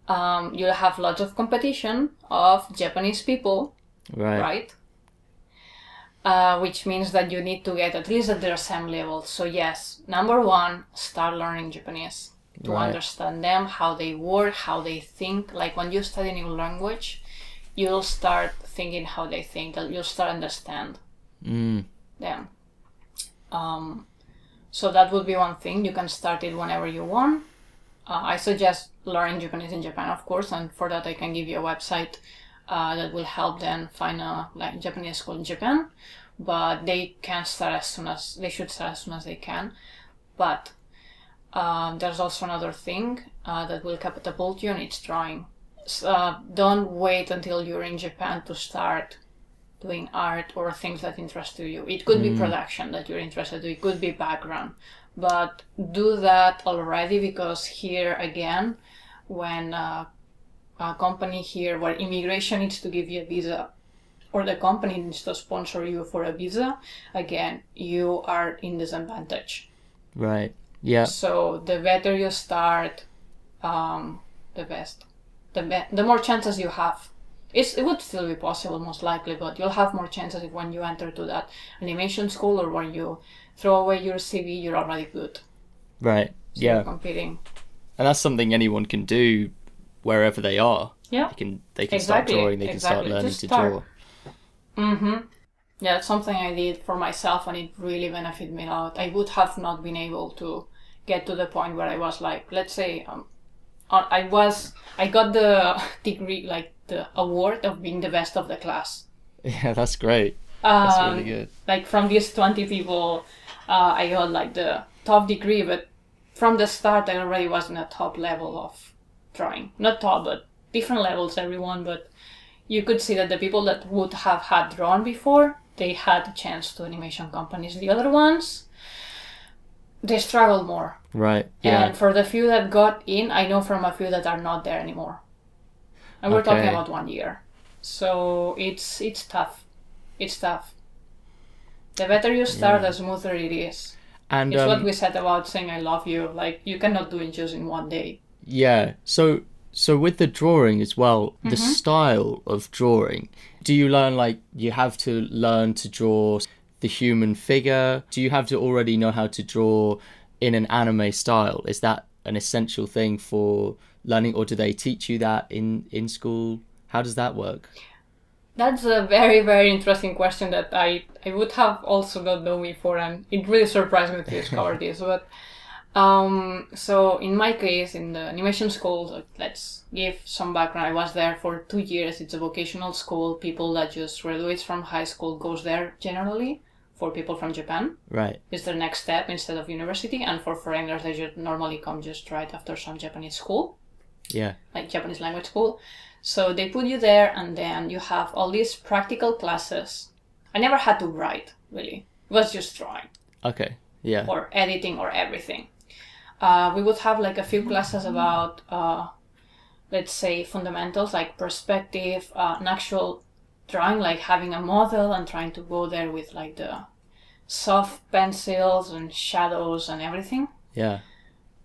um, you'll have lots of competition of Japanese people, Right. right? Uh, which means that you need to get at least at their same level. So yes, number one, start learning Japanese to Right. understand them, how they work, how they think. Like when you study a new language, you'll start thinking how they think. You'll start understand Mm. them. Um, so that would be one thing. You can start it whenever you want. Uh, I suggest learning Japanese in Japan, of course, and for that I can give you a website uh, that will help them find a like Japanese school in Japan. But they can start as soon as they should start as soon as they can. But um, there's also another thing uh, that will catapult you, and it's drawing. S- Uh, don't wait until you're in Japan to start doing art or things that interest to you. It could be production that you're interested in. It could be background, but do that already because here again, when uh, a company here where immigration needs to give you a visa or the company needs to sponsor you for a visa, again, you are in disadvantage. Right. Yeah. So the better you start, um, the best. The be- the more chances you have It's, it would still be possible, most likely, but you'll have more chances if when you enter to that animation school or when you throw away your CV, you're already good. Right. So yeah. Competing. And that's something anyone can do wherever they are. Yeah. They can they can Exactly, start drawing, they can start learning Just to start. draw. Mm-hmm. Yeah, it's something I did for myself and it really benefited me a lot. I would have not been able to get to the point where I was like, let's say, um, I was, I got the [laughs] degree, like the award of being the best of the class. Yeah, that's great. That's Um, really good. like from these 20 people, uh, I got like the top degree, but from the start, I already was in a top level of drawing. Not top, but different levels, everyone. But you could see that the people that would have had drawn before, they had a chance to animation companies. The other ones, they struggle more. Right. Yeah. And for the few that got in, I know from a few that are not there anymore. And we're talking about one year. So it's it's tough. It's tough. The better you start, Yeah. the smoother it is. And It's um, what we said about saying I love you. Like you cannot do it just in one day. Yeah. So so with the drawing as well, the Mm-hmm. style of drawing, do you learn like you have to learn to draw the human figure? Do you have to already know how to draw in an anime style? Is that an essential thing for learning or do they teach you that in in school? How does that work? That's a very, very interesting question that I, I would have also not known before, and it really surprised me to discover this. But um, so in my case, in the animation school, let's give some background. I was there for two years. It's a vocational school. People that just graduates from high school goes there generally. For people from Japan, Right. it's their next step instead of university, and for foreigners, they should normally come just right after some Japanese school Yeah. like Japanese language school. So they put you there, and then you have all these practical classes. I never had to write really; it was just drawing Okay. Yeah. or editing or everything. Uh, we would have like a few classes about, uh, let's say, fundamentals like perspective, uh, an actual drawing, like having a model and trying to go there with like the soft pencils and shadows and everything. Yeah.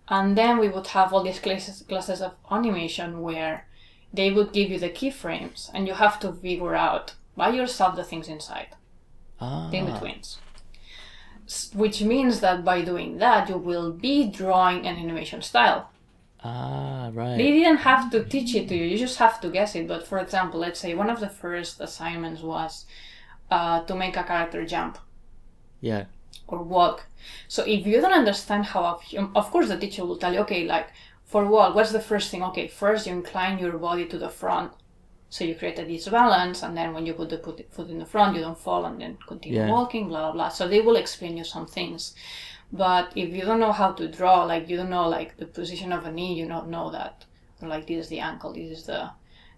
And then we would have all these classes, classes of animation where they would give you the keyframes and you have to figure out by yourself the things inside, Ah. the in-betweens. Which means that by doing that, you will be drawing an animation style. Ah. Right. They didn't have to teach it to you, you just have to guess it. But for example, let's say one of the first assignments was uh, to make a character jump. Yeah. or walk. So if you don't understand how, a hum- of course, the teacher will tell you, okay, like for walk, what's the first thing? Okay, first you incline your body to the front, so you create a disbalance, and then when you put the foot in the front, you don't fall, and then continue Yeah. walking, blah blah blah. So they will explain you some things. But if you don't know how to draw, like you don't know like the position of a knee, you don't know that, like this is the ankle, this is the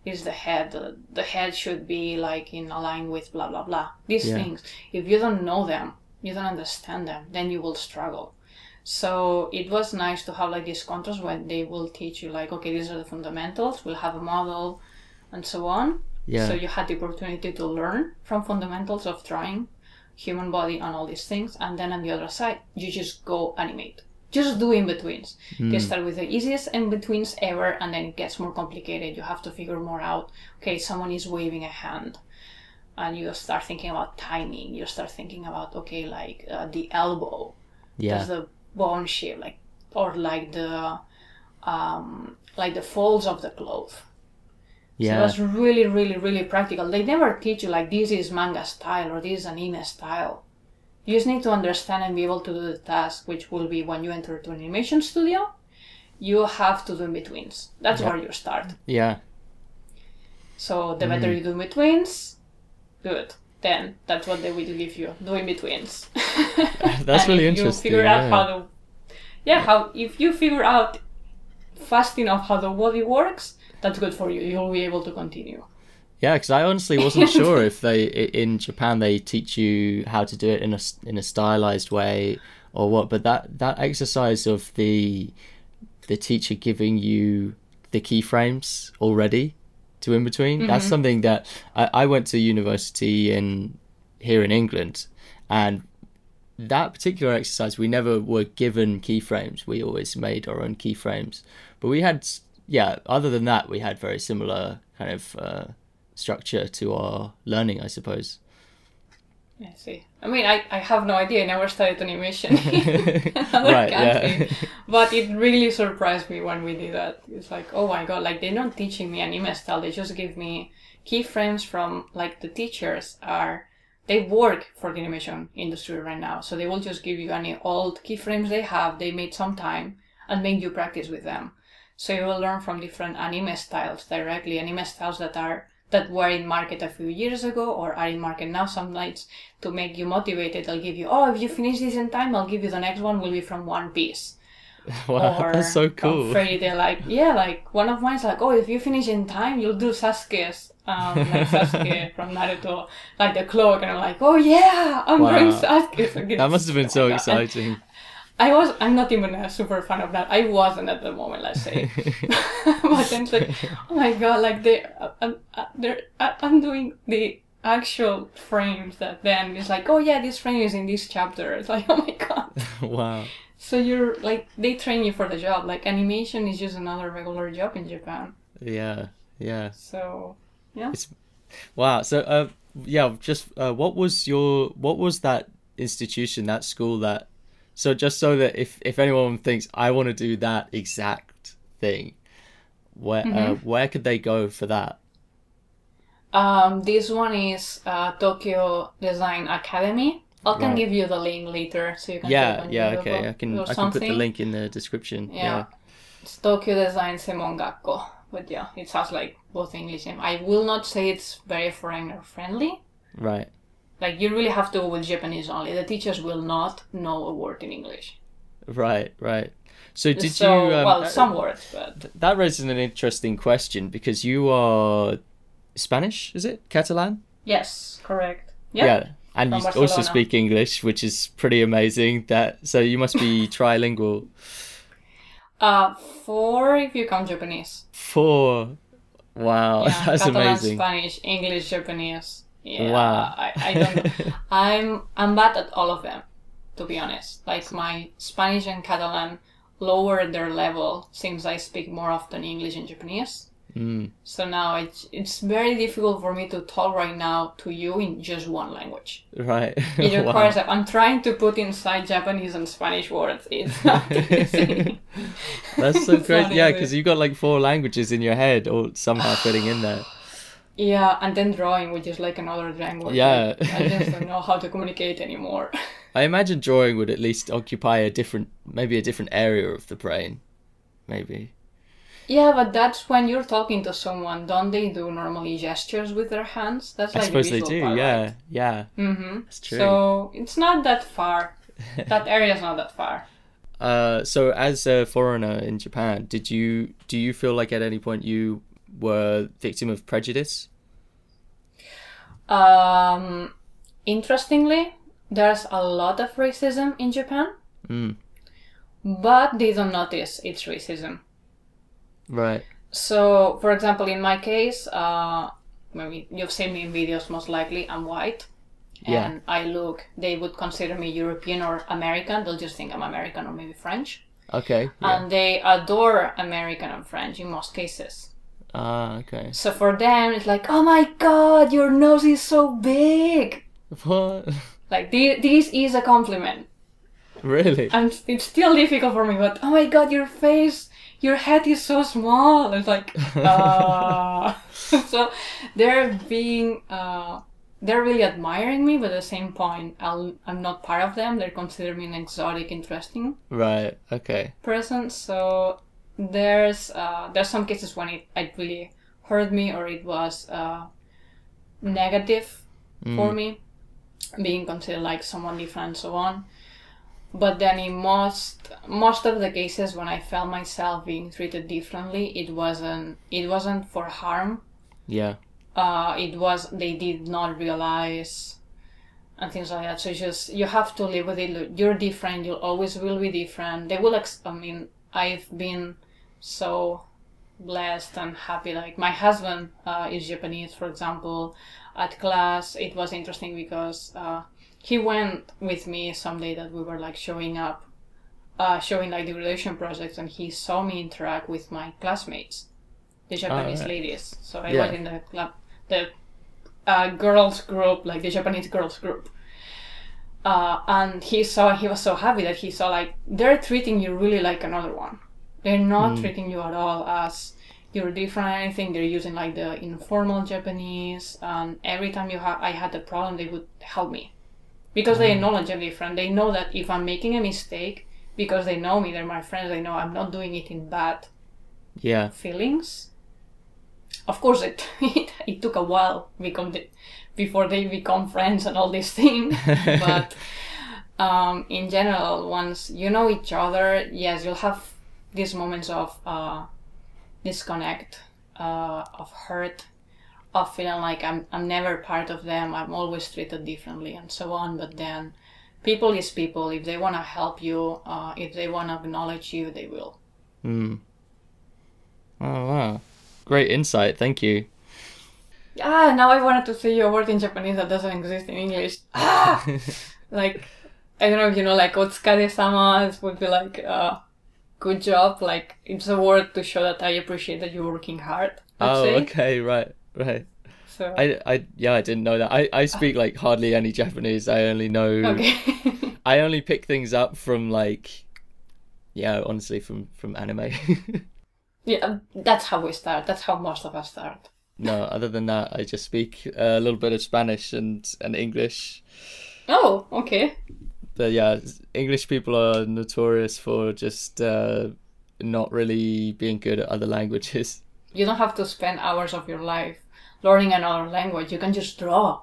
this is the head. The, the head should be like in a line with blah blah blah. These Yeah. things, if you don't know them, you don't understand them, then you will struggle. So it was nice to have like these contrasts when they will teach you like, okay, these are the fundamentals. We'll have a model, and so on. Yeah. So you had the opportunity to learn from fundamentals of drawing, human body, and all these things. And then on the other side, you just go animate. Just do in betweens. They start with the easiest in betweens ever, and then it gets more complicated. You have to figure more out. Okay, someone is waving a hand, and you start thinking about timing. You start thinking about okay, like uh, the elbow, yeah. does the bone shape, like or like the um, like the folds of the cloth. So it was really, really, really practical. They never teach you like this is manga style or this is anime style. You just need to understand and be able to do the task, which will be when you enter to an animation studio, you have to do in betweens. That's Yeah. where you start. yeah. So the better mm. you do in betweens, good. Then that's what they will give you. Do in betweens. [laughs] That's [laughs] really if You interesting, figure out yeah. how the yeah how if you figure out fast enough how the body works, that's good for you. You'll be able to continue. Yeah, because I honestly wasn't [laughs] sure if they in Japan they teach you how to do it in a in a stylized way or what. But that that exercise of the the teacher giving you the keyframes already to in between that's mm-hmm. something that I, I went to university in here in England and that particular exercise we never were given keyframes we always made our own keyframes but we had yeah other than that we had very similar kind of uh, structure to our learning, I suppose. I see. I mean, I, I have no idea. I never studied animation [laughs] [laughs] in another Right, country. yeah. But it really surprised me when we did that. It's like, oh my god, like they're not teaching me anime style. They just give me keyframes from like the teachers are they work for the animation industry right now. So they will just give you any old keyframes they have, they made some time and make you practice with them. So you will learn from different anime styles directly, anime styles that are that were in market a few years ago or are in market now some nights to make you motivated. They'll give you, oh, if you finish this in time, I'll give you the next one will be from One Piece [laughs] wow, or that's so cool. Fairy Tail. Like yeah, like one of mine's like, oh, if you finish in time, you'll do Sasuke's, um, like Sasuke [laughs] from Naruto, like the cloak, and I'm like, oh yeah, I'm Wow. doing Sasuke. So That must have been so [laughs] exciting. I was, I'm not even a super fan of that. I wasn't at the moment, let's say. [laughs] [laughs] but then it's like, oh my god, like they, uh, uh, uh, they're, uh, I'm doing the actual frames that then it's like, oh yeah, this frame is in this chapter. It's like, [laughs] oh my god. wow. So you're like they train you for the job. Like animation is just another regular job in Japan. Yeah, yeah. So yeah. Wow. So, uh, yeah, just uh, what was your what was that institution, that school that? So just so that if if anyone thinks I want to do that exact thing, where uh, Mm-hmm. where could they go for that? um, this one is uh, Tokyo Design Academy. I can Right. give you the link later so you can. Yeah, on yeah, okay. I can I can put the link in the description. Yeah. It's Tokyo Design Senmon Gakko. But yeah, it has like both English and I will not say it's very foreigner friendly. Right. Like you really have to go with Japanese only. The teachers will not know a word in English. Right. Right. So did so, you? Um, well, uh, some words, but That raises an interesting question because you are Spanish, is it? Catalan? yes, correct. Yeah. And From you also speak English, which is pretty amazing. That so you must be [laughs] trilingual. Uh, four if you count Japanese. Four. Wow, [laughs] Yeah, that's Catalan, amazing. Spanish, English, Japanese. Yeah, Wow. I, I don't. [laughs] I'm I'm bad at all of them, to be honest. Like my Spanish and Catalan lower their level since I speak more often English and Japanese. Mm, So now it's it's very difficult for me to talk right now to you in just one language. right. [laughs] It Wow. requires that I'm trying to put inside Japanese and Spanish words. It's not [laughs] easy. That's so great. Yeah, because you've got like four languages in your head, or somehow fitting in there. Yeah, and then drawing, which is like another language. Yeah. I just don't know [laughs] how to communicate anymore. I imagine drawing would at least occupy a different, maybe a different area of the brain, maybe. yeah, but that's when you're talking to someone. Don't they do normally gestures with their hands? That's I suppose the they do. part, yeah, right? yeah. Mm-hmm. That's true. So it's not that far. [laughs] that area is not that far. Uh, so as a foreigner in Japan, did you do you feel like at any point you were victim of prejudice? Um, interestingly, there's a lot of racism in Japan, Mm, but they don't notice it's racism. right. So, for example, in my case, uh, maybe you've seen me in videos. Most likely, I'm white, Yeah. and I look. They would consider me European or American. They'll just think I'm American or maybe French, Okay. Yeah. and they adore American and French in most cases. Ah, okay. So for them, it's like, oh my god, your nose is so big. What? [laughs] Like thi- this is a compliment. really? and it's still difficult for me but oh my god your face your head is so small it's like uh [laughs] [laughs] so they're being uh they're really admiring me but at the same point I'll, i'm not part of them they're considering me an exotic interesting Right. Okay. person so there's uh there's some cases when it, it really hurt me or it was uh negative for me being considered like someone different and so on. But then in most most of the cases when i felt myself being treated differently it wasn't it wasn't for harm. Yeah. uh it was they did not realize and things like that. So just you have to live with it. You're different. You'll always will be different. They will ex- i mean i've been so blessed and happy like my husband uh, is japanese for example at class it was interesting because uh, he went with me someday that we were like showing up uh, showing like the graduation projects and he saw me interact with my classmates the japanese right. ladies so i Yeah. was in the club the uh, girls group, like the Japanese girls group. Uh, and he saw he was so happy that he saw like they're treating you really like another one. They're not treating you at all as you're different or anything. They're using like the informal Japanese, and every time you ha- I had a problem, they would help me because they acknowledge I'm different. They know that if I'm making a mistake, because they know me, they're my friends. They know I'm not doing it in bad Yeah. feelings. Of course, it [laughs] it, it took a while become the, before they become friends and all these things. [laughs] but um, in general, once you know each other, yes, you'll have these moments of uh, disconnect, uh, of hurt, of feeling like I'm I'm never part of them. I'm always treated differently, and so on. But then, people is people. If they want to help you, uh, if they want to acknowledge you, they will. Mm. Oh wow. Great insight. Thank you. Ah, now I wanted to say a word in Japanese that doesn't exist in English. Ah! [laughs] like, I don't know if you know, like, otsukare-sama would be like, uh, good job. Like, it's a word to show that I appreciate that you're working hard. I'd oh, say. okay, right, right. So, I, I, yeah, I didn't know that. I, I speak like hardly any Japanese. I only know. okay. [laughs] I only pick things up from like, yeah, honestly, from from anime. [laughs] yeah, that's how we start. That's how most of us start. No, other than that, I just speak a little bit of Spanish and and English. Oh, okay. But yeah, English people are notorious for just uh, not really being good at other languages. [laughs] You don't have to spend hours of your life learning another language. You can just draw.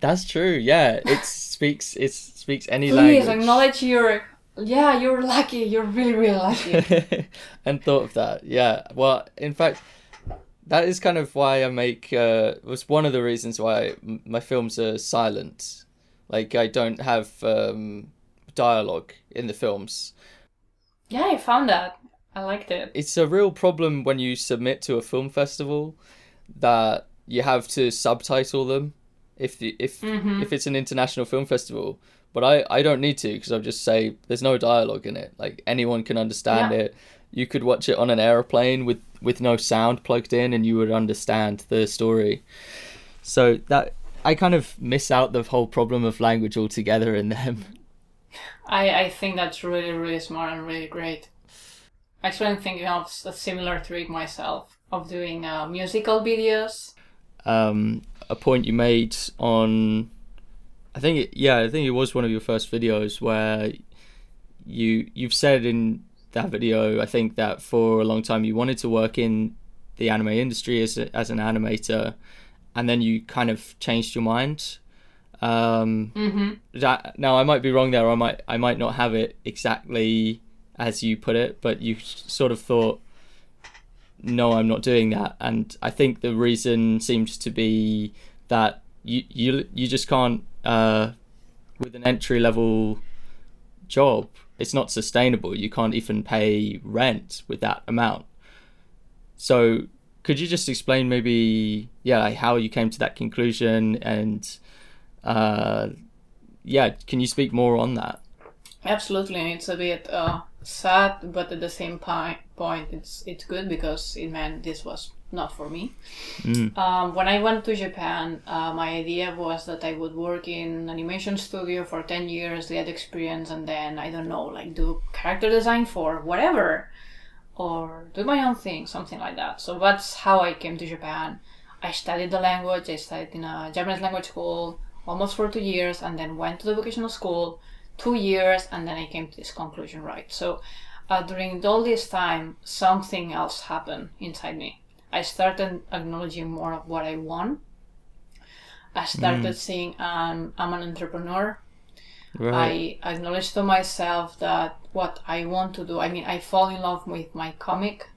That's true. Yeah, it [laughs] speaks it speaks any Please language. Please acknowledge your. Yeah, you're lucky. You're really, really lucky. [laughs] and thought of that. Yeah. Well, in fact, that is kind of why I make. Uh, was one of the reasons why my films are silent. Like I don't have um, dialogue in the films. yeah, I found that. I liked it. It's a real problem when you submit to a film festival that you have to subtitle them if the, if Mhm. if it's an international film festival. But I, I don't need to because I'll just say there's no dialogue in it. Like anyone can understand Yeah. it. You could watch it on an aeroplane with with no sound plugged in, and you would understand the story. So that I kind of miss out the whole problem of language altogether in them. I, I think that's really, really smart and really great. Actually, I'm thinking of a similar trick myself of doing uh, musical videos. um, a point you made on I think it, yeah I think it was one of your first videos where you you've said in that video I think that for a long time you wanted to work in the anime industry as a, as an animator and then you kind of changed your mind um, Mm-hmm. that now I might be wrong there I might I might not have it exactly as you put it but you sort of thought no I'm not doing that and I think the reason seems to be that you you you just can't uh, with an entry level job it's not sustainable. You can't even pay rent with that amount. So could you just explain maybe yeah like how you came to that conclusion and uh, yeah can you speak more on that? Absolutely, it's a bit uh, sad, but at the same point, it's it's good because it meant this was not for me. Mm. Um, when I went to Japan, uh, my idea was that I would work in animation studio for ten years, get experience, and then I don't know, like do character design for whatever, or do my own thing, something like that. So that's how I came to Japan. I studied the language. I studied in a Japanese language school almost for two years, and then went to the vocational school two years, and then I came to this conclusion. Right. So uh, during all this time, something else happened inside me. I started acknowledging more of what I want. I started seeing um, I'm an entrepreneur. right I acknowledge to myself that what I want to do. I mean, I fall in love with my comic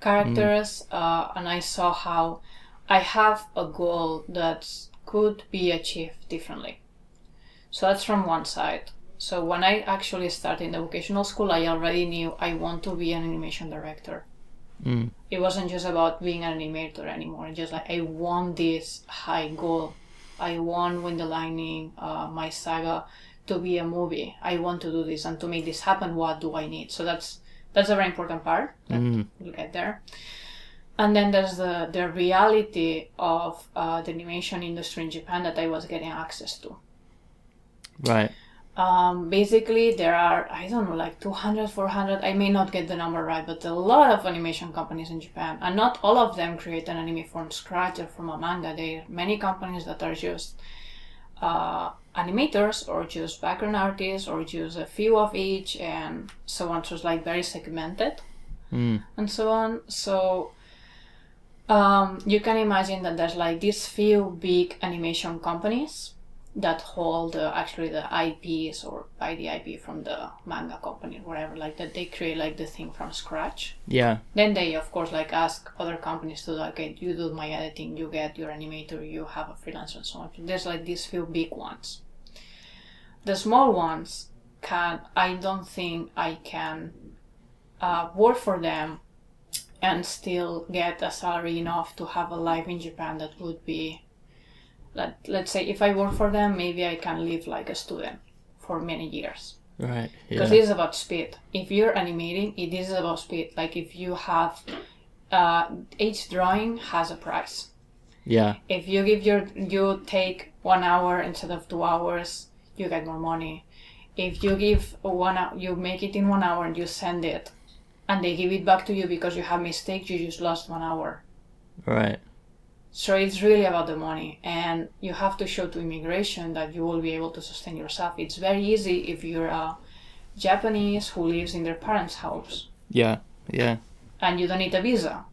characters, uh, and I saw how I have a goal that could be achieved differently. So that's from one side. So when I actually started in the vocational school, I already knew I want to be an animation director. Mm. It wasn't just about being an animator anymore. Just like I want this high goal. I want Windy Lightning, uh, my saga, to be a movie. I want to do this, and to make this happen, what do I need? So that's that's a very important part. that Mm. We'll get there. and then there's the the reality of uh, the animation industry in Japan that I was getting access to. Right. Um, basically, there are I don't know like 200, 400. I may not get the number right, but a lot of animation companies in Japan, and not all of them create an anime from scratch or from a manga. There are many companies that are just uh, animators or just background artists or just a few of each and so on. So it's like very segmented Mm. and so on. So um, you can imagine that there's like these few big animation companies that hold uh, actually the IPs or buy the IP from the manga company or whatever, like that they create like the thing from scratch. Yeah. Then they of course like ask other companies to like, okay, you do my editing, you get your animator, you have a freelancer and so on. There's like these few big ones. The small ones can I don't think I can uh, work for them and still get a salary enough to have a life in Japan that would be let let's say if I work for them maybe I can live like a student for many years Right. because Yeah. it is about speed. If you're animating, it is about speed. Like if you have uh, each drawing has a price. Yeah. If you give your you take one hour instead of two hours, you get more money. If you give one you make it in one hour and you send it, and they give it back to you because you have mistakes, you just lost one hour. Right. So it's really about the money, and you have to show to immigration that you will be able to sustain yourself. It's very easy if you're a Japanese who lives in their parents' house Yeah. Yeah. and you don't need a visa,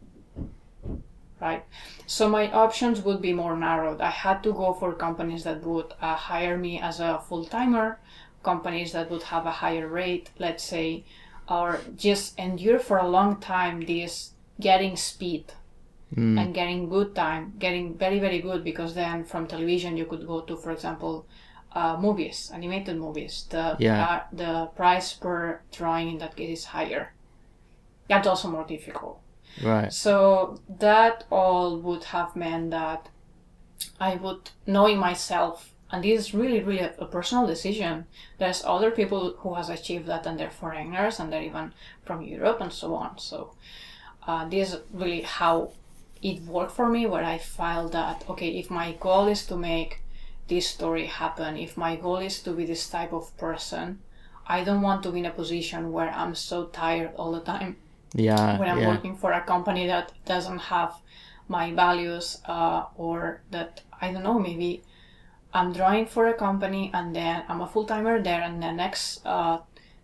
right? So my options would be more narrowed. I had to go for companies that would uh, hire me as a full timer, companies that would have a higher rate, let's say, or just endure for a long time this getting speed Mm. and getting good time, getting very very good because then from television you could go to, for example, uh, movies, animated movies. The Yeah. uh, the price per drawing in that case is higher. That's also more difficult. Right. So that all would have meant that I would knowing myself, and this is really really a, a personal decision. There's other people who has achieved that, and they're foreigners, and they're even from Europe and so on. So uh, this is really how it worked for me, where I felt that okay, if my goal is to make this story happen, if my goal is to be this type of person, I don't want to be in a position where I'm so tired all the time Yeah. when I'm yeah. working for a company that doesn't have my values uh, or that I don't know maybe I'm drawing for a company and then I'm a full timer there and the next uh,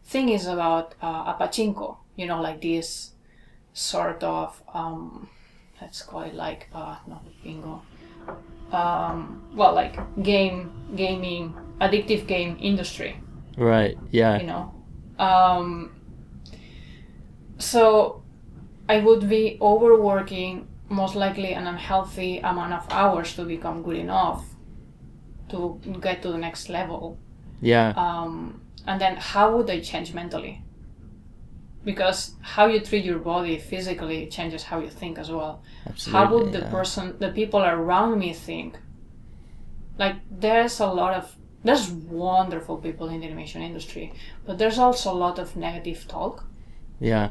thing is about uh, a pachinko you know like this sort of um, call it like uh, not bingo um, well like game gaming addictive game industry Right. Yeah. you know um, so i would be overworking most likely an unhealthy amount of hours to become good enough to get to the next level Yeah. um, and then how would i change mentally because how you treat your body physically changes how you think as well Absolutely. how would the yeah. person the people around me think like there's a lot of there's wonderful people in the animation industry but there's also a lot of negative talk Yeah.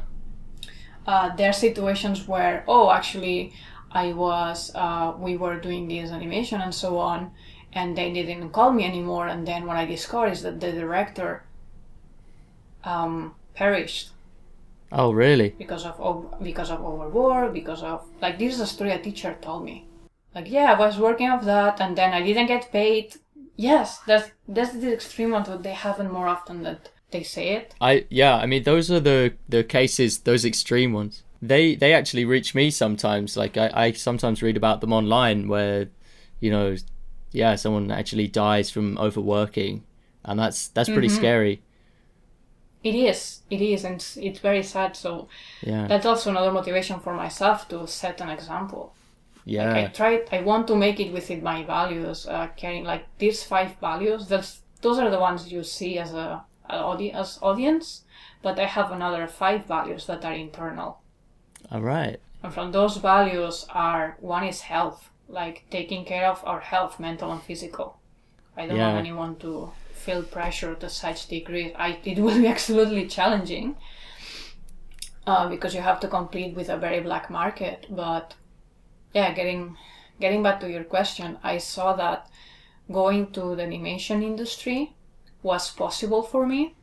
uh, there are situations where oh actually i was uh, we were doing this animation and so on and they didn't call me anymore and then what i discovered is that the director um, perished Oh, really? because of because of overwork because of like this is a story a teacher told me like yeah i was working off that and then i didn't get paid yes that's that's the extreme one but they happen more often that they say it I yeah. I mean, those are the the cases. Those extreme ones. They they actually reach me sometimes. Like I, I sometimes read about them online where, you know, yeah, someone actually dies from overworking, and that's that's pretty Mhm. scary. It is it is and it's, it's very sad so Yeah. that's also another motivation for myself to set an example Yeah. like i tried i want to make it within my values uh, carrying like these five values that's those are the ones you see as a, a audi- as audience but i have another five values that are internal All right. and from those values are one is health like taking care of our health mental and physical i don't Yeah. want anyone to feel pressure to such degree I, it will be [laughs] absolutely challenging uh, because you have to compete with a very black market. But yeah, getting getting back to your question, I saw that going to the animation industry was possible for me.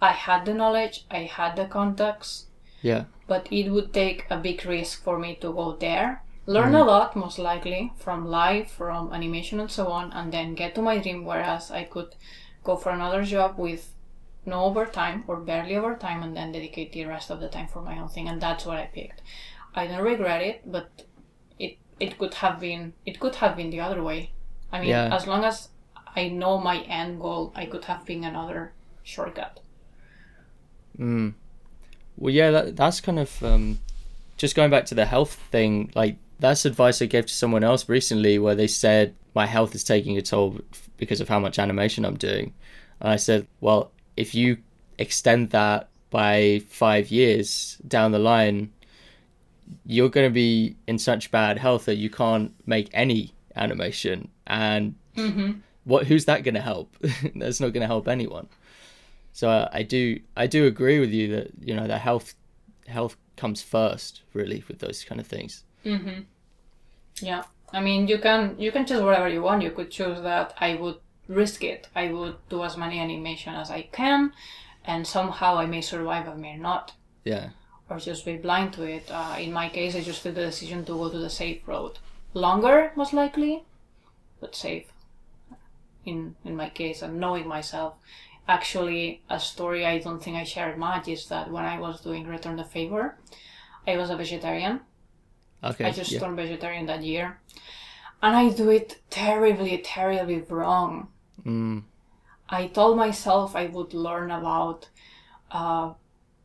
I had the knowledge, I had the contacts, Yeah. but it would take a big risk for me to go there, learn a lot most likely from live, from animation and so on, and then get to my dream. Whereas I could go for another job with no overtime or barely overtime and then dedicate the rest of the time for my own thing, and that's what I picked. I don't regret it, but it it could have been it could have been the other way. I mean, Yeah. as long as I know my end goal, I could have been another shortcut. Mm. Well, yeah, that, that's kind of um, just going back to the health thing. Like that's advice I gave to someone else recently, where they said my health is taking a toll because of how much animation I'm doing. And I said, well, if you extend that by five years down the line, you're going to be in such bad health that you can't make any animation. And Mm-hmm. what who's that going to help [laughs] that's not going to help anyone so uh, i do i do agree with you that you know that health health comes first really with those kind of things Mm-hmm. Yeah, I mean, you can you can choose whatever you want. You could choose that I would risk it. I would do as many animation as I can, and somehow I may survive. I may not, yeah or just be blind to it. Uh, in my case, I just took the decision to go to the safe road. Longer, most likely, but safe. In in my case, and knowing myself. Actually, a story I don't think I shared much is that when I was doing Return the Favor, I was a vegetarian. Okay I just yeah. turned vegetarian that year. And I do it terribly, terribly wrong. mm, I told myself I would learn about uh,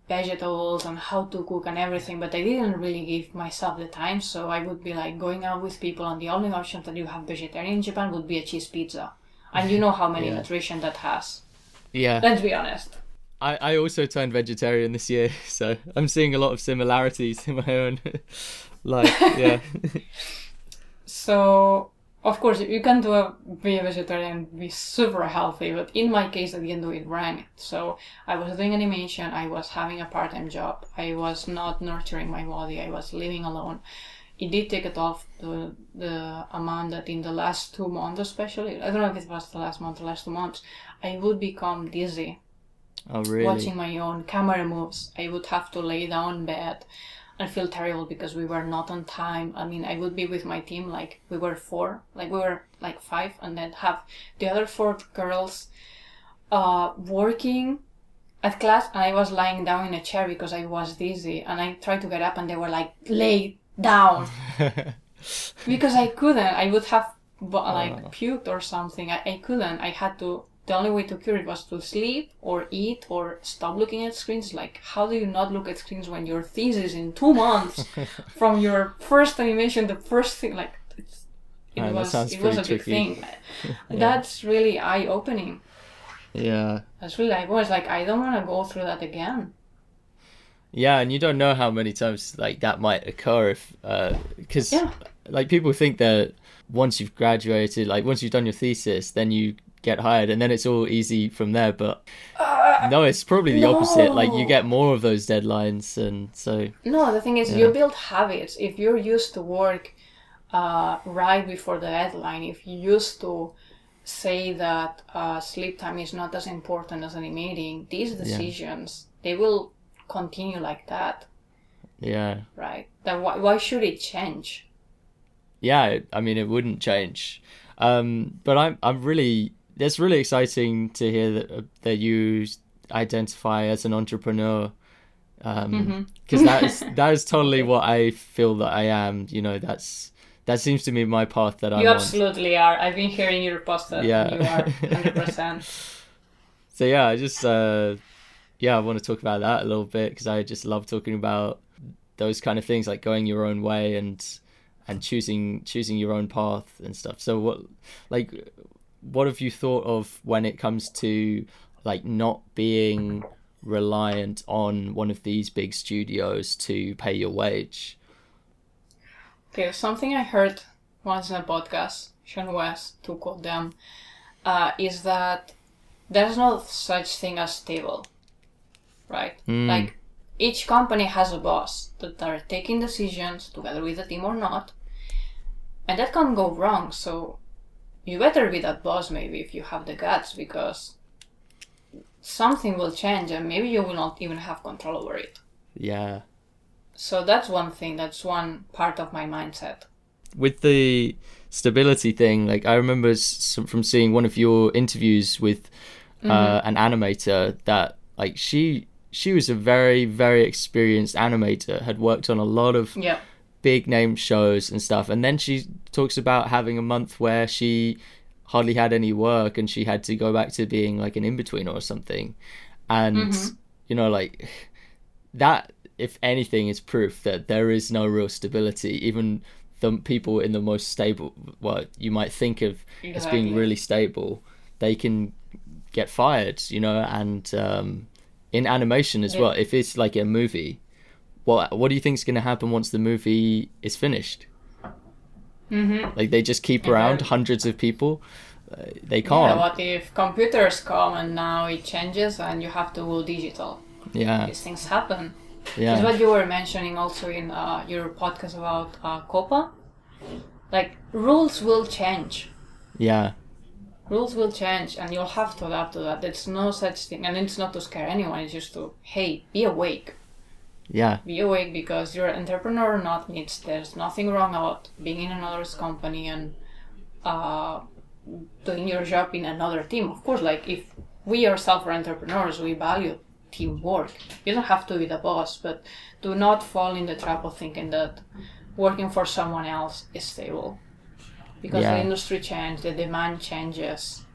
vegetables and how to cook and everything, but I didn't really give myself the time. So I would be like going out with people, and the only option that you have vegetarian in Japan would be a cheese pizza. And you know how many [laughs] Yeah. nutrition that has. yeah Let's be honest. I, I also turned vegetarian this year [laughs] so i'm seeing a lot of similarities in my own [laughs] life yeah [laughs] So, of course, you can do a be a vegetarian, be super healthy, but in my case, I didn't do it right. So, I was doing animation, I was having a part time job, I was not nurturing my body, I was living alone. It did take it off the, the amount that in the last two months, especially, I don't know if it was the last month or last two months, I would become dizzy oh really watching my own camera moves. I would have to lay down in bed and feel terrible because we were not on time. I mean, I would be with my team, like we were four, like we were like five, and then have the other four girls uh, working at class, and I was lying down in a chair because I was dizzy, and I tried to get up, and they were like, lay down [laughs] because I couldn't. I would have like Oh. puked or something. I, I couldn't. I had to. The only way to cure it was to sleep or eat or stop looking at screens. Like, how do you not look at screens when your thesis in two months [laughs] from your first animation, the first thing, like, it's, it Man, that was it was a pretty big tricky. thing. [laughs] That's really eye opening. yeah That's really I was like, I don't want to go through that again. Yeah, and you don't know how many times like that might occur if uh, because Yeah. like people think that once you've graduated, like once you've done your thesis, then you get hired and then it's all easy from there. But no, it's probably the opposite. Like you get more of those deadlines, and so No, the thing is, you build habits. If you're used to work uh, right before the deadline, if you used to say that uh, sleep time is not as important as any meeting these decisions they will continue like that, yeah, right? Then why, why should it change? yeah. I mean, it wouldn't change. Um, but I'm I'm really it's really exciting to hear that uh, that you identify as an entrepreneur. Um, because that is [laughs] that is totally what I feel that I am. You know, that's that seems to be my path that I'm you absolutely are. I've been hearing your post that Yeah. you are hundred percent. [laughs] [laughs] So yeah, I just uh, yeah, I want to talk about that a little bit because I just love talking about those kind of things, like going your own way and and choosing choosing your own path and stuff. So what like what have you thought of when it comes to like not being reliant on one of these big studios to pay your wage? Okay, something I heard once in a podcast, Sean West, to quote them, uh, is that there's no such thing as stable, right? Mm. Like, each company has a boss that are taking decisions together with the team or not, and that can go wrong. So you better be that boss maybe if you have the guts because something will change and maybe you will not even have control over it. Yeah. So that's one thing. That's one part of my mindset. With the stability thing, like I remember from seeing one of your interviews with uh, an animator that like she she was a very very experienced animator, had worked on a lot of Yeah. Big name shows and stuff, and then she talks about having a month where she hardly had any work and she had to go back to being like an in between or something, and you know like that if anything is proof that there is no real stability. Even the people in the most stable what you might think of as being really stable they can get fired you know? And um, in animation as Yeah. well if it's like a movie what what do you think is going to happen once the movie is finished Mm-hmm. like they just keep Yeah, around hundreds of people uh, they can't what if computers come and now it changes and you have to go digital? yeah These things happen. yeah It's what you were mentioning also in uh, your podcast about uh, COPPA. Like, rules will change. yeah Rules will change and you'll have to adapt to that. There's no such thing. And it's not to scare anyone, it's just to, hey, be awake. Yeah Be awake because you're an entrepreneur or not. It's, there's nothing wrong about being in another's company and uh, doing your job in another team. Of course, like if we ourselves are entrepreneurs, we value teamwork. You don't have to be the boss, but do not fall in the trap of thinking that working for someone else is stable. Because Yeah. the industry changes, the demand changes,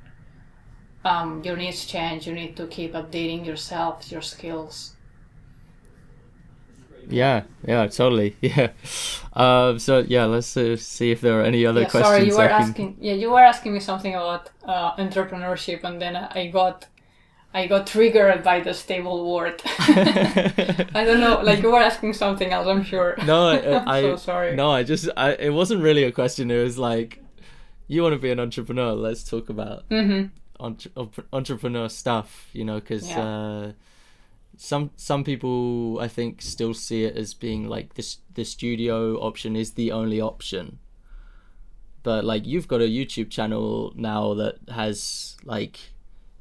um, your needs change. You need to keep updating yourself, your skills. Yeah, yeah, totally. [laughs] Yeah. Um, so yeah, let's uh, see if there are any other yeah, questions. sorry, you were can- asking. Yeah, you were asking me something about uh, entrepreneurship, and then I got, I got triggered by the stable word. [laughs] I don't know. Like you were asking something else. I'm sure. no, I, [laughs] I'm I so sorry. no, I just I, it wasn't really a question. It was like, you want to be an entrepreneur? Let's talk about hmm entre- entre- entrepreneur stuff. You know, because Yeah. uh, some some people I think still see it as being like this the studio option is the only option. But like you've got a YouTube channel now that has like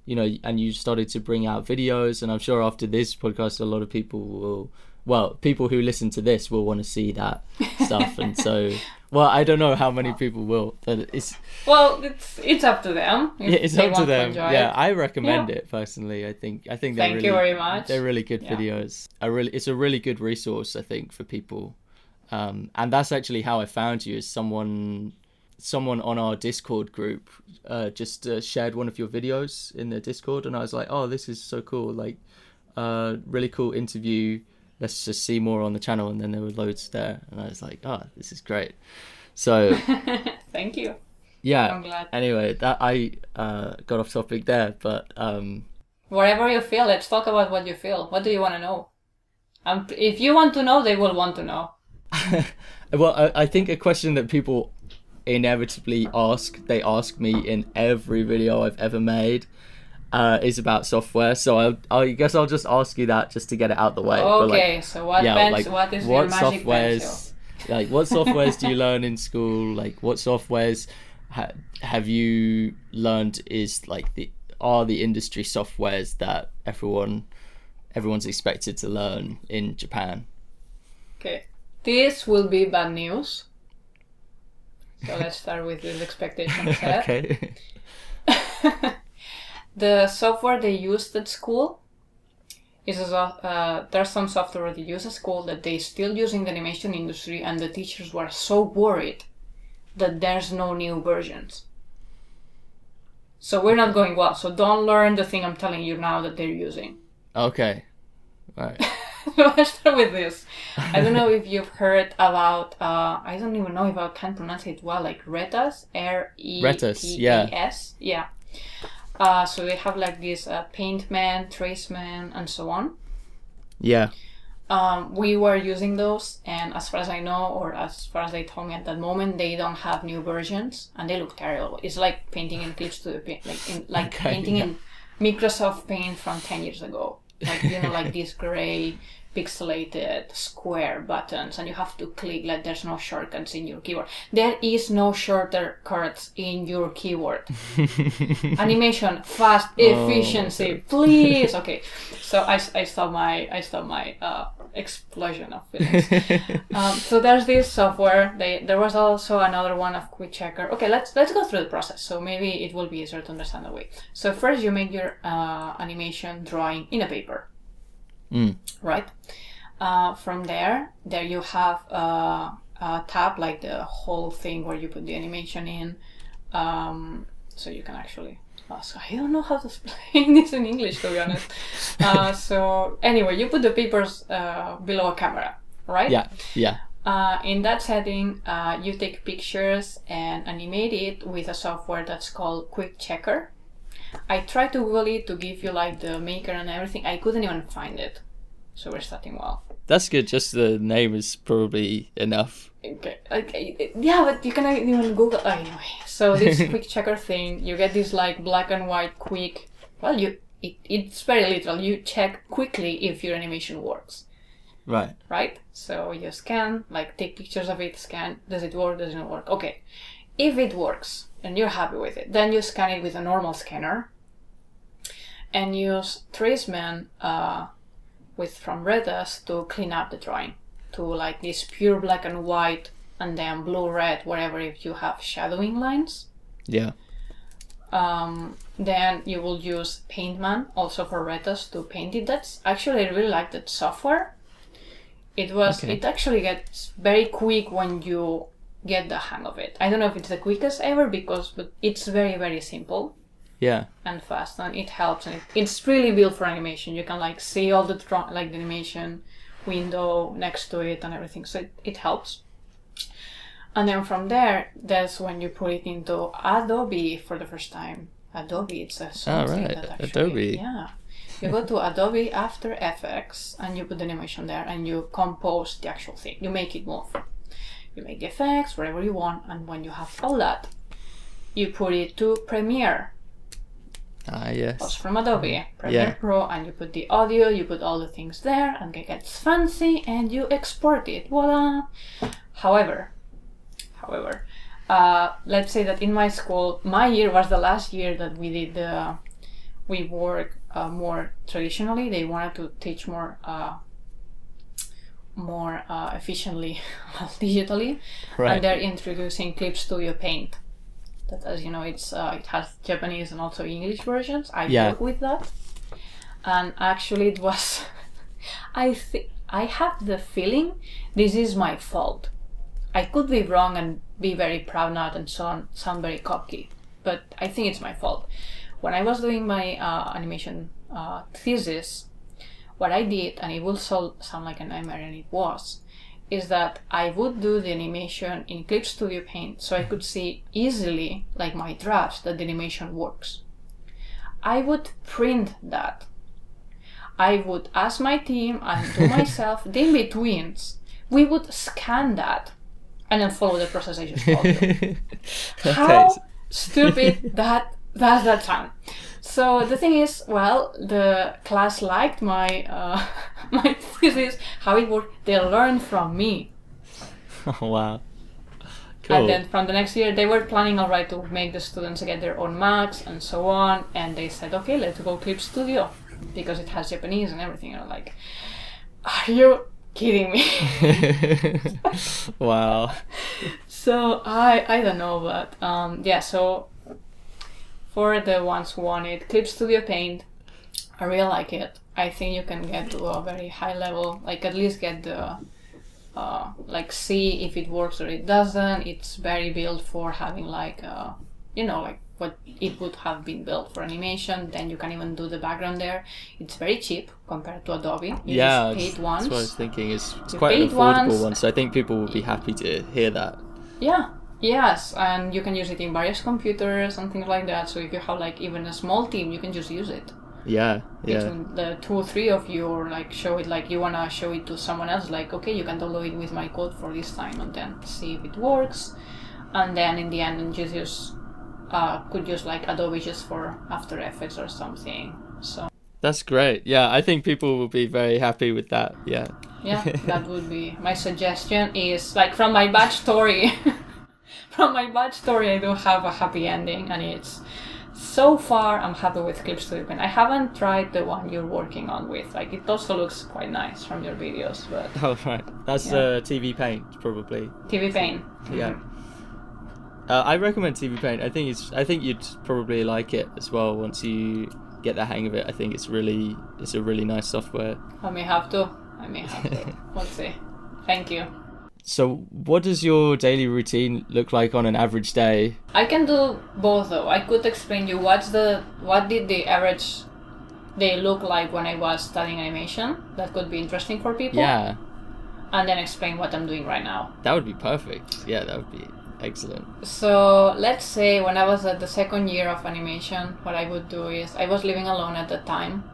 you know and you started to bring out videos and I'm sure after this podcast a lot of people will well people who listen to this will want to see that [laughs] stuff and so well I don't know how many people will but it's Well, it's it's up to them. yeah, it's up to them. enjoy yeah. I recommend Yeah. it personally. I think I think they're Thank really, you very much. They're really good Yeah. videos. A really, it's a really good resource, I think, for people. Um, and that's actually how I found you. Is someone, someone on our Discord group, uh, just uh, shared one of your videos in the Discord, and I was like, oh, this is so cool. Like, uh, really cool interview. Let's just see more on the channel. And then there were loads there, and I was like, oh, this is great. So [laughs] Thank you. yeah. I'm glad. Anyway, that I uh, got off topic there, but um, Whatever you feel, let's talk about what you feel. What do you want to know? Um, if you want to know, they will want to know. [laughs] well, I, I think a question that people inevitably ask, they ask me in every video I've ever made, uh, is about software. So I, I guess I'll just ask you that just to get it out the way. But, like, Okay, so what yeah, pens- like what is your magic pencil? softwares, like what softwares do you learn in school? Like what softwares ha- have you learned is like the are the industry softwares that everyone everyone's expected to learn in Japan? Okay, this will be bad news. So let's start with this expectation set. [laughs] okay. [laughs] the software they used at school is a, uh, there's some software they use at school that they still use in the animation industry, and the teachers were so worried that there's no new versions. So we're not going well. So don't learn the thing I'm telling you now that they're using. Okay. Right. so [laughs] let's start with this. I don't know if you've heard about. Uh, I don't even know if I can pronounce it well. Like Retas, R E Retas, yeah. A S, yeah. Uh, so they have like this uh, Paintman, Traceman, and so on. Yeah. Um, we were using those, and as far as I know, or as far as they told me at that moment, they don't have new versions, and they look terrible. It's like painting in Clip Studio Paint, like in, like Okay, painting yeah. in Microsoft Paint from ten years ago. Like you know, like this gray pixelated square buttons and you have to click like there's no shortcuts in your keyboard. There is no shortcuts in your keyboard. [laughs] Animation fast efficiency please. [laughs] Okay so i, I saw my i saw my uh, explosion of feelings. [laughs] Um, so there's this software. They, there was also another one of quick checker. Okay let's let's go through the process. So maybe it will be easier to understand the way. So first you make your uh, animation drawing in a paper Mm. right? Uh, from there, there you have uh, a tab like the whole thing where you put the animation in, um, so you can actually. ask. I don't know how to [laughs] explain this in English, to be honest. [laughs] uh, so anyway, you put the papers uh, below a camera, right? Yeah, yeah. Uh, in that setting, uh, you take pictures and animate it with a software that's called Quick Checker. I tried to Google it to give you like the maker and everything. I couldn't even find it, so we're starting well. That's good. Just the name is probably enough. Okay, okay, yeah, but you cannot even Google oh, anyway. So this [laughs] Quick Checker thing, you get this like black and white quick. Well, you it, it's very literal. You check quickly if your animation works. Right. right? So you scan, like take pictures of it, scan, does it work, does it not work? Okay. If it works and you're happy with it, then you scan it with a normal scanner and use Traceman uh, with from Retas to clean up the drawing to like this pure black and white and then blue red wherever if you have shadowing lines. Yeah. Um, then you will use Paintman also for Retas to paint it. That's actually I really like that software. It was Okay. it actually gets very quick when you get the hang of it. I don't know if it's the quickest ever because but it's very very simple Yeah. and fast and it helps and it, it's really built for animation. You can like see all the draw- like the animation window next to it and everything. So it, it helps. And then from there, that's when you put it into Adobe for the first time. Adobe, it's a ah, something right, that actually, Adobe. Yeah. You go to Adobe After Effects and you put the animation there and you compose the actual thing. You make it move. You make the effects wherever you want, and when you have all that, you put it to Premiere. Ah, That's yes. from Adobe Premiere Yeah. Pro, and you put the audio, you put all the things there, and it gets fancy, and you export it. Voila! However, however, uh, let's say that in my school, my year was the last year that we did the, we work uh, more traditionally. They wanted to teach more, uh, more uh, efficiently, [laughs] digitally, Right. and they're introducing Clip Studio Paint. That, as you know, it's uh, it has Japanese and also English versions. I Yeah. work with that, and actually, it was. [laughs] I think I have the feeling this is my fault. I could be wrong and be very proud now and so on, sound very cocky, but I think it's my fault. When I was doing my uh, animation uh, thesis, what I did, and it will so, sound like a nightmare, and it was, is that I would do the animation in Clip Studio Paint so I could see easily, like my drafts, that the animation works. I would print that. I would ask my team and to [laughs] myself, the in betweens, we would scan that and then follow the process I just told you. [laughs] How okay. stupid that does that sound? So the thing is, well, the class liked my uh, [laughs] my thesis, how it worked. They learned from me, Oh, [laughs] wow. Cool. and then from the next year, they were planning alright to make the students get their own Macs and so on. And they said, okay, let's go Clip Studio because it has Japanese and everything. And I'm like, are you kidding me? [laughs] wow. So I I don't know, but um, yeah. So for the ones who want it, Clip Studio Paint, I really like it. I think you can get to a very high level, like at least get the uh, like see if it works or it doesn't. It's very built for having like uh, you know like what it would have been built for animation. Then you can even do the background there. It's very cheap compared to Adobe. You yeah, that's, what I was thinking. It's, it's quite an affordable once. one, so I think people would be happy to hear that. Yeah, yes, and you can use it in various computers and things like that. So if you have like even a small team, you can just use it Yeah, yeah. between the two or three of you, or like show it like you wanna show it to someone else. Like okay, you can download it with my code for this time, and then see if it works. And then in the end, and just uh, could use like Adobe just for After Effects or something. So That's great. Yeah, I think people will be very happy with that. Yeah. Yeah, [laughs] that would be my suggestion. Is like from my backstory. [laughs] from [laughs] my bad story, I do have a happy ending, and it's so far I'm happy with Clip Studio Paint. I haven't tried the one you're working on with. Like it also looks quite nice from your videos, but [laughs] Oh right, that's Yeah. uh, TV Paint probably. TV Paint. Yeah. Uh, I recommend TV Paint. I think it's. I think you'd probably like it as well once you get the hang of it. I think it's really. It's a really nice software. I may have to. I may have to. [laughs] we'll see. Thank you. So, what does your daily routine look like on an average day? I can do both though. I could explain you what's the what did the average day look like when I was studying animation. That could be interesting for people. Yeah, And then explain what I'm doing right now. that would be perfect. Yeah, that would be excellent. So let's say when I was at the second year of animation, what I would do is I was living alone at the time,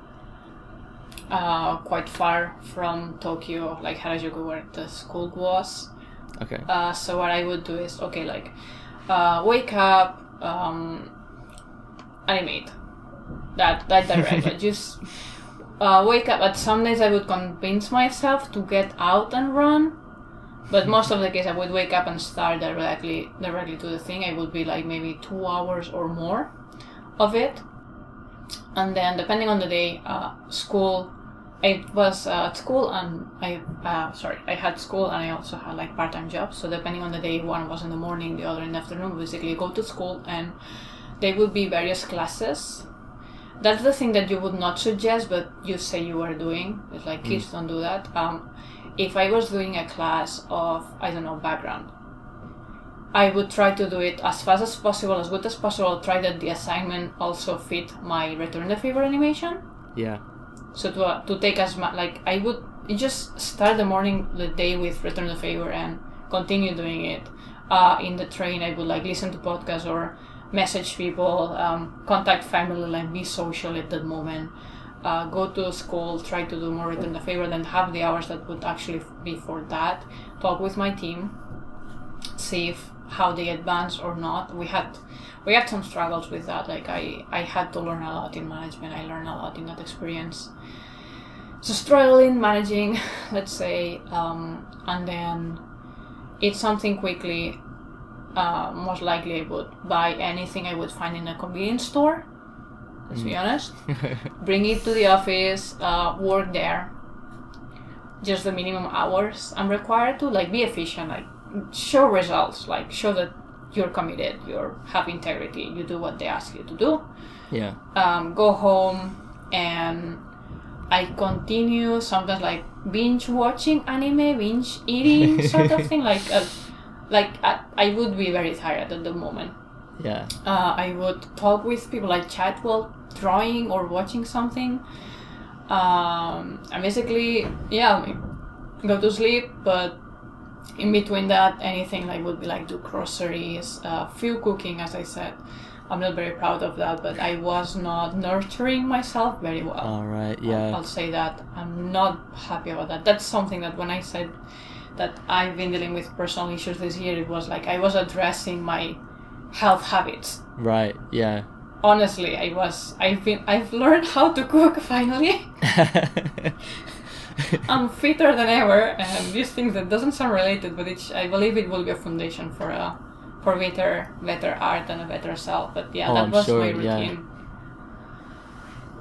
uh, quite far from Tokyo, like Harajuku, where the school was. Okay. Uh, so what I would do is okay, like uh, wake up, um, animate. That that directly. [laughs] Just uh, wake up. But some days I would convince myself to get out and run. But most of the case, I would wake up and start directly directly to the thing. I would be like maybe two hours or more of it, and then depending on the day, uh, school. I was uh, at school and I uh, sorry I had school and I also had like part time jobs. So depending on the day, one was in the morning, the other in the afternoon. Basically, go to school and there would be various classes. That's the thing that you would not suggest, but you say you are doing. It's like kids don't do that. Um, if I was doing a class of I don't know background, I would try to do it as fast as possible, as good as possible. Try that the assignment also fit my return the favor animation. Yeah. So to, uh, to take as much like I would just start the morning the day with return the favor and continue doing it. Uh, in the train, I would like listen to podcasts or message people, um, contact family, like be social at that moment. Uh, go to school, try to do more return the favor, then have the hours that would actually be for that. Talk with my team, see if how they advance or not. We had we had some struggles with that. Like I I had to learn a lot in management. I learned a lot in that experience. So struggling managing, [laughs] let's say, um, and then eat something quickly. Uh, most likely, I would buy anything I would find in a convenience store. Let's be honest. [laughs] Bring it to the office. Uh, work there. Just the minimum hours I'm required to. Like be efficient. Like show results. Like show that you're committed. You have integrity. You do what they ask you to do yeah. um, go home and I continue sometimes like binge watching anime, binge eating [laughs] sort of thing. Like, uh, like I, I would be very tired at the moment. Yeah. Uh, I would talk with people, like chat while drawing or watching something. Um, and basically, yeah, go to sleep, but in between that, anything like would be like do groceries, uh, few cooking, as I said. I'm not very proud of that, but I was not nurturing myself very well. All right. I'll- Yeah. I'll say that. I'm not happy about that. That's something that when I said that I've been dealing with personal issues this year, it was like I was addressing my health habits. Right. Yeah. Honestly, I was. I've been. I've learned how to cook [laughs] finally. [laughs] [laughs] I'm fitter than ever, and these things that doesn't sound related, but it's. I believe it will be a foundation for a, for better, better art and a better self. But yeah, Oh, that I'm was sure, my yeah. routine.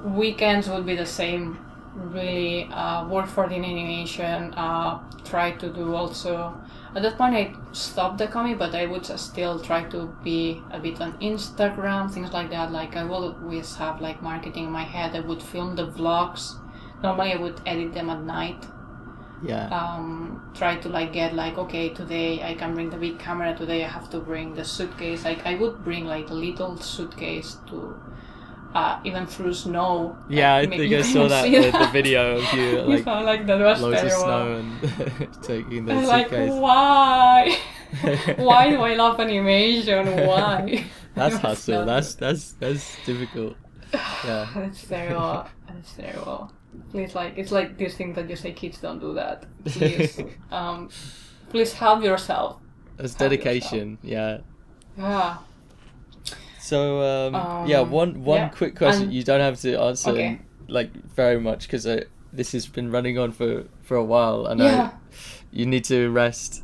Weekends would be the same. Really, uh, work for the animation. Uh, try to do also. At that point, I stopped the comic, but I would still try to be a bit on Instagram, things like that. Like I will always have like marketing in my head. I would film the vlogs. Normally, I would edit them at night yeah. um, try to like get like okay today I can bring the big camera today I have to bring the suitcase like I would bring like a little suitcase to uh, even through snow yeah. I like, maybe think I saw can that see the, video of you [laughs] You like sound like that was loads of snow and [laughs] taking the I'm like why [laughs] why do I love animation why That's hustle. That's that's that's difficult. [sighs] Yeah. That's terrible. That's terrible. Please, like, it's like this thing that you say kids don't do that. [laughs] Please, um, please help yourself. It's dedication. Yeah. Yeah. So um, yeah, Um, one one yeah, quick question. and- you don't have to answer Okay. like very much because this has been running on for for a while, and Yeah. I, you need to rest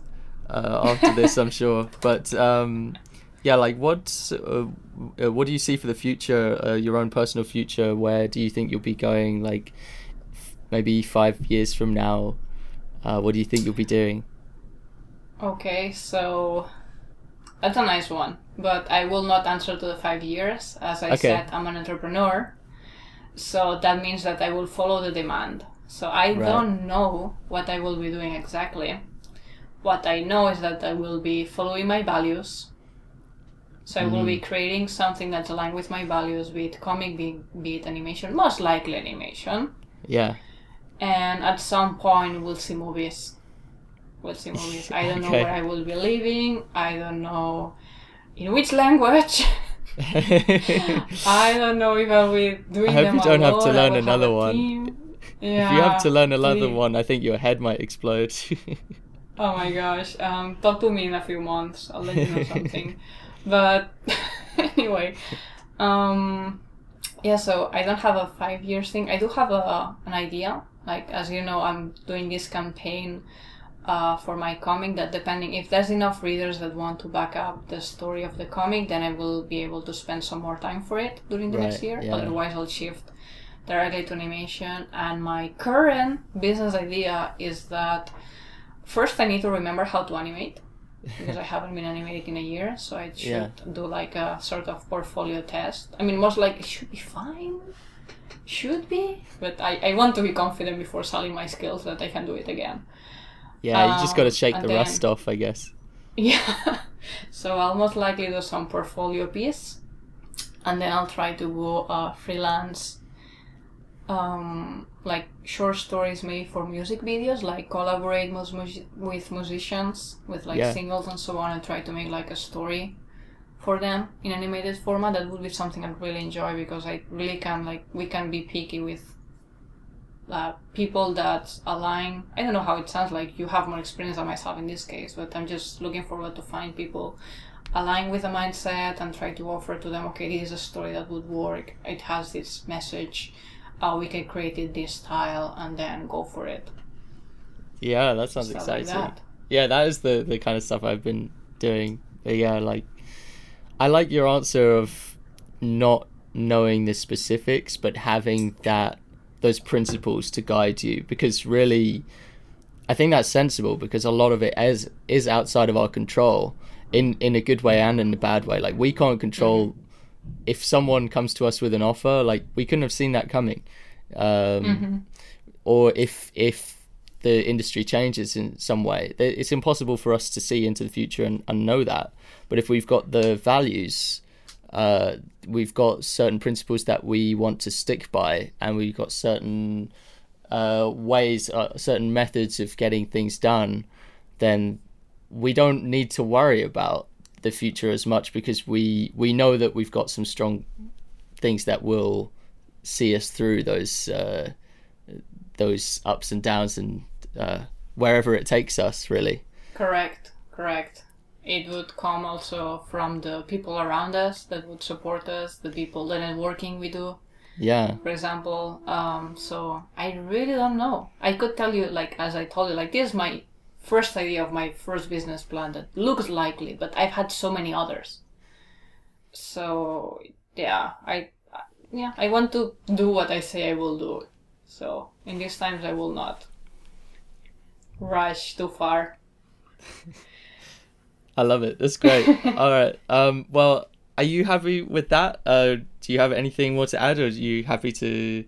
uh, after this, I'm [laughs] sure. But um, yeah, like what uh, what do you see for the future? Uh, your own personal future. Where do you think you'll be going? Like maybe five years from now. Uh, what do you think you'll be doing? Okay, so that's a nice one, but I will not answer to the five years. As I Okay. said, I'm an entrepreneur, so that means that I will follow the demand. So I Right. don't know what I will be doing exactly. What I know is that I will be following my values. So I will be creating something that's aligned with my values, be it comic, be, be it animation, most likely animation. Yeah. And at some point, we'll see movies. We'll see movies. I don't know Okay. where I will be living. I don't know in which language. [laughs] I don't know if I'll be doing I hope you don't have to learn another one. Yeah, if you have to learn another one, I think your head might explode. [laughs] Oh my gosh. Um, talk to me in a few months. I'll let you know something. [laughs] but anyway, um, yeah. So I don't have a five years thing. I do have a an idea. Like as you know, I'm doing this campaign uh, for my comic. That depending if there's enough readers that want to back up the story of the comic, then I will be able to spend some more time for it during the next year. yeah. Otherwise, I'll shift directly to animation. And my current business idea is that first I need to remember how to animate because I [laughs] haven't been animating in a year, so I should Yeah. do like a sort of portfolio test. I mean, most likely it should be fine, should be, but I, I want to be confident before selling my skills that I can do it again. yeah, you just got to Um, shake the rust off, I guess. Yeah, [laughs] so I'll most likely do some portfolio piece, and then I'll try to go uh, freelance, um, like short stories maybe for music videos, like collaborate mus- with musicians with like Yeah. singles and so on, and try to make like a story for them in animated format. That would be something I'd really enjoy because I really can like we can be picky with uh, people that align. I don't know how it sounds like you have more experience than myself in this case, but I'm just looking forward to find people align with the mindset and try to offer to them. Okay, this is a story that would work. It has this message. Uh, we can create it this style and then go for it. Yeah, that sounds Stuff like exciting. that. Yeah, that is the the kind of stuff I've been doing. But yeah, like I like your answer of not knowing the specifics, but having that those principles to guide you because really I think that's sensible because a lot of it is is outside of our control in in a good way and in a bad way. Like we can't control if someone comes to us with an offer, like we couldn't have seen that coming. Um, Or if if the industry changes in some way, it's impossible for us to see into the future and, and know that. But if we've got the values, uh, we've got certain principles that we want to stick by, and we've got certain uh, ways, uh, certain methods of getting things done, then we don't need to worry about the future as much because we we know that we've got some strong things that will see us through those uh, those ups and downs and uh, wherever it takes us really. Correct, correct. It would come also from the people around us that would support us, the people, the networking we do. yeah. For example um, so i really don't know. I could tell you like as i told you like this is my first idea of my first business plan that looks likely but i've had so many others. So yeah i yeah i want to do what i say i will do. So in these times i will not rush too far I love it. That's great. [laughs] All right. Um, well, are you happy with that? Uh, do you have anything more to add, or are you happy to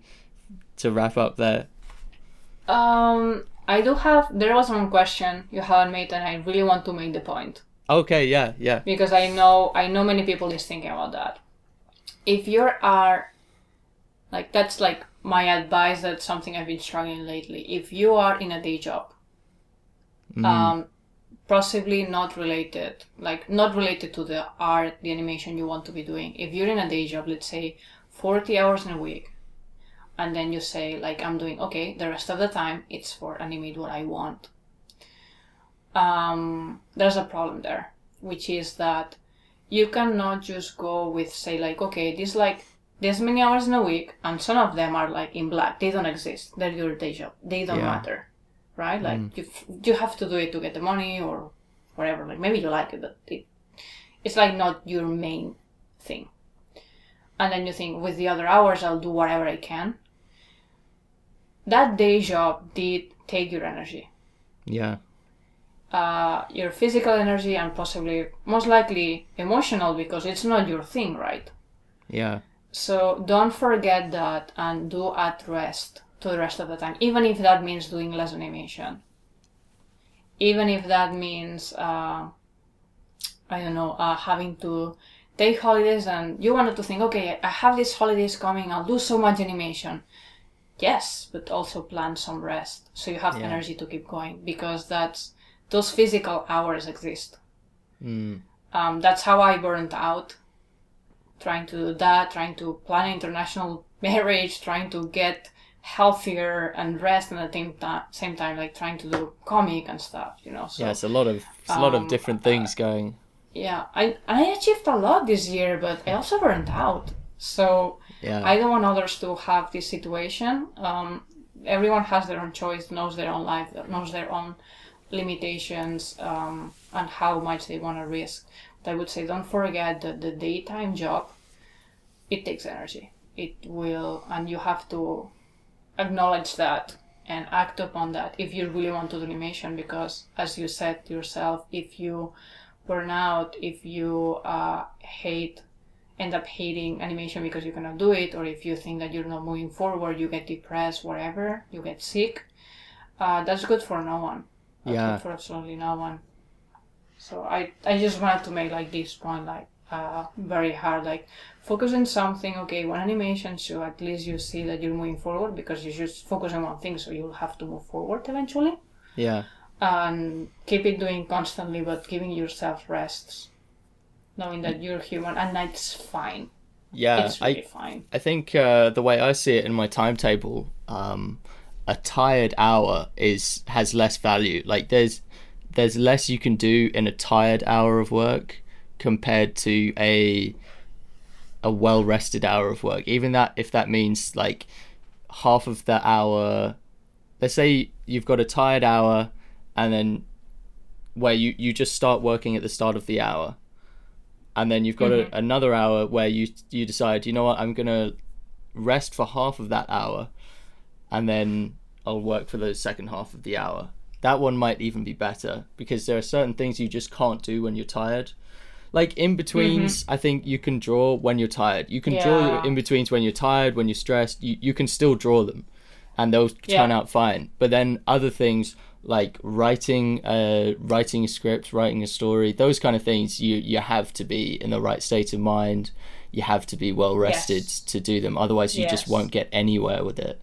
to wrap up there? um i do have there was one question you haven't made and i really want to make the point Okay. Yeah. Yeah. because I know I know many people is thinking about that. If you are like that's like my advice. That's something I've been struggling lately. If you are in a day job, um, possibly not related, like not related to the art, the animation you want to be doing. If you're in a day job, let's say forty hours in a week, and then you say like I'm doing okay, the rest of the time it's for animate what I want um, there's a problem there, which is that you cannot just go with say like okay, this like this many hours in a week, and some of them are like in black. They don't exist. They're your day job. They don't Yeah. matter, right? Like you, f- you have to do it to get the money or whatever. Like maybe you like it, but it, it's like not your main thing. And then you think with the other hours, I'll do whatever I can. That day job did take your energy Yeah. uh, your physical energy and possibly most likely emotional because it's not your thing right Yeah. so don't forget that and do at rest to the rest of the time even if that means doing less animation even if that means uh, i don't know uh, having to take holidays and you wanted to think okay i have these holidays coming i'll do so much animation yes but also plan some rest so you have Yeah. energy to keep going because that's those physical hours exist Mm. um, that's how I burned out. Trying to do that, trying to plan an international [laughs] marriage, trying to get healthier and rest and at the same time, same time, like trying to do comic and stuff, you know. So Yeah, it's a lot of it's a lot of um, different things going. yeah, I I achieved a lot this year, but I also burned out. So Yeah. I don't want others to have this situation. Um, everyone has their own choice, knows their own life, knows their own limitations, um, and how much they want to risk. But I would say don't forget that the daytime job, it takes energy. It will, and you have to acknowledge that and act upon that if you really want to do animation. Because as you said yourself, if you burn out, if you uh, hate end up hating animation because you cannot do it, or if you think that you're not moving forward, you get depressed, whatever, you get sick. Uh, that's good for no one. That's Yeah. good for absolutely no one. So I, I just wanted to make like this point like uh, very hard, like focus on something. Okay, one animation, so at least you see that you're moving forward because you just focus on one thing, so you'll have to move forward eventually Yeah. and keep it doing constantly but giving yourself rests knowing that you're human and that's fine Yeah. it's I fine I think uh, the way I see it in my timetable, um, a tired hour is has less value. Like there's there's less you can do in a tired hour of work compared to a a well rested hour of work. Even that if that means like half of the hour let's say you've got a tired hour and then where you, you just start working at the start of the hour. And then you've got a, mm-hmm. another hour where you you decide you know what? I'm gonna rest for half of that hour and then i'll work for the second half of the hour. That one might even be better because there are certain things you just can't do when you're tired like in betweens i think you can draw when you're tired. You can draw in betweens when you're tired when you're stressed. You, you can still draw them and they'll turn Yeah. out fine. But then other things like writing uh writing a script writing a story those kind of things you you have to be in the right state of mind. You have to be well rested Yes. to do them. Otherwise you just won't get anywhere with it.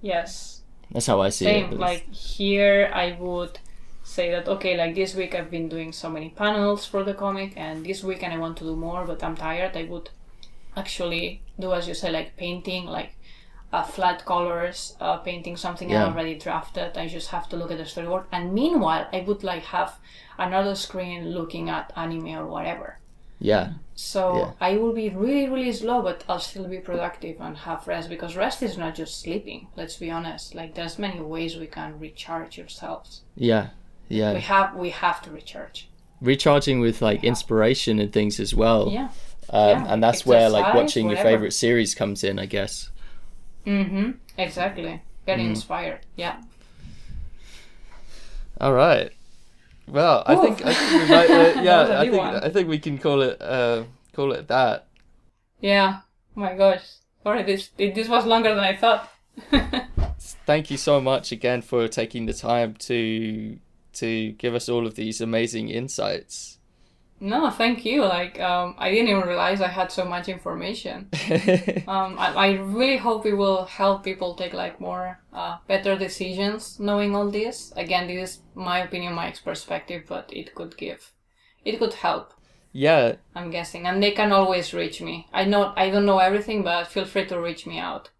Yes. That's how i see same it like here i would say that okay like this week i've been doing so many panels for the comic and this weekend i want to do more but i'm tired i would actually do as you say like painting like uh, flat colors uh, painting something Yeah. i already drafted i just have to look at the storyboard and meanwhile i would like have another screen looking at anime or whatever yeah so Yeah. I will be really, really slow, but I'll still be productive and have rest because rest is not just sleeping. Let's be honest. Like there's many ways we can recharge ourselves. yeah yeah We have we have to recharge. recharging with like inspiration and things as well Yeah. um, Yeah, and that's where like exercise, watching your favorite series comes in i guess Mm-hmm. Exactly. Getting Mm. inspired. Yeah. all right well i think i think we might uh, [laughs] yeah a i big think one. i think we can call it uh call it that Yeah. Oh my gosh. Sorry, this this was longer than I thought. [laughs] thank you so much again for taking the time to to give us all of these amazing insights. No, thank you. Like um, I didn't even realize I had so much information. [laughs] um, I, I really hope it will help people take like more uh, better decisions knowing all this. Again this is my opinion my perspective but it could give it could help. Yeah. I'm guessing. And they can always reach me. I know i don't know everything but feel free to reach me out.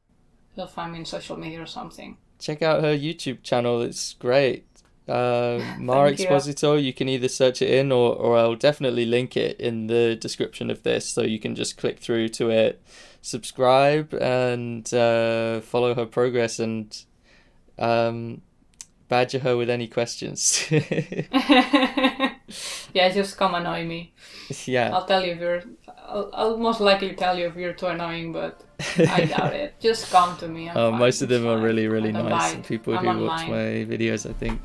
You'll find me in social media or something. Check out her youtube channel. It's great [laughs] uh, Mar Exposito. you. You. can either search it in or, or I'll definitely link it in the description of this so you can just click through to it, subscribe, and uh, follow her progress and um, badger her with any questions. [laughs] [laughs] yeah, just come annoy me. yeah. I'll tell you if you're. I'll, I'll most likely tell you if you're too annoying, but I doubt it. Just come to me. I'm Oh, fine, most of them are really, really nice. People I'm who watch my videos, I think.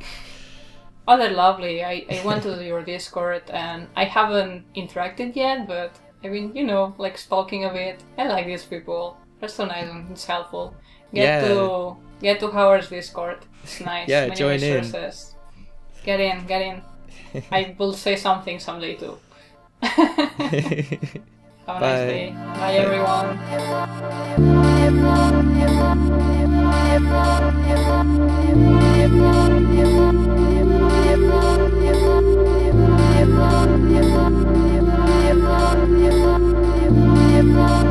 Oh, they're lovely. I, I went to your Discord and I haven't interacted yet, but I mean, you know, like stalking a bit. I like these people. They're so nice and it's helpful. Get Yeah. to get to Howard's Discord. It's [laughs] nice. Yeah, Many join in. resources. Get in, get in. [laughs] I will say something someday too. [laughs] Have a Bye. nice day. Bye everyone. Thank you. Nimrod, Nimrod, Nimrod, Nimrod, Nimrod, Nimrod, Nimrod,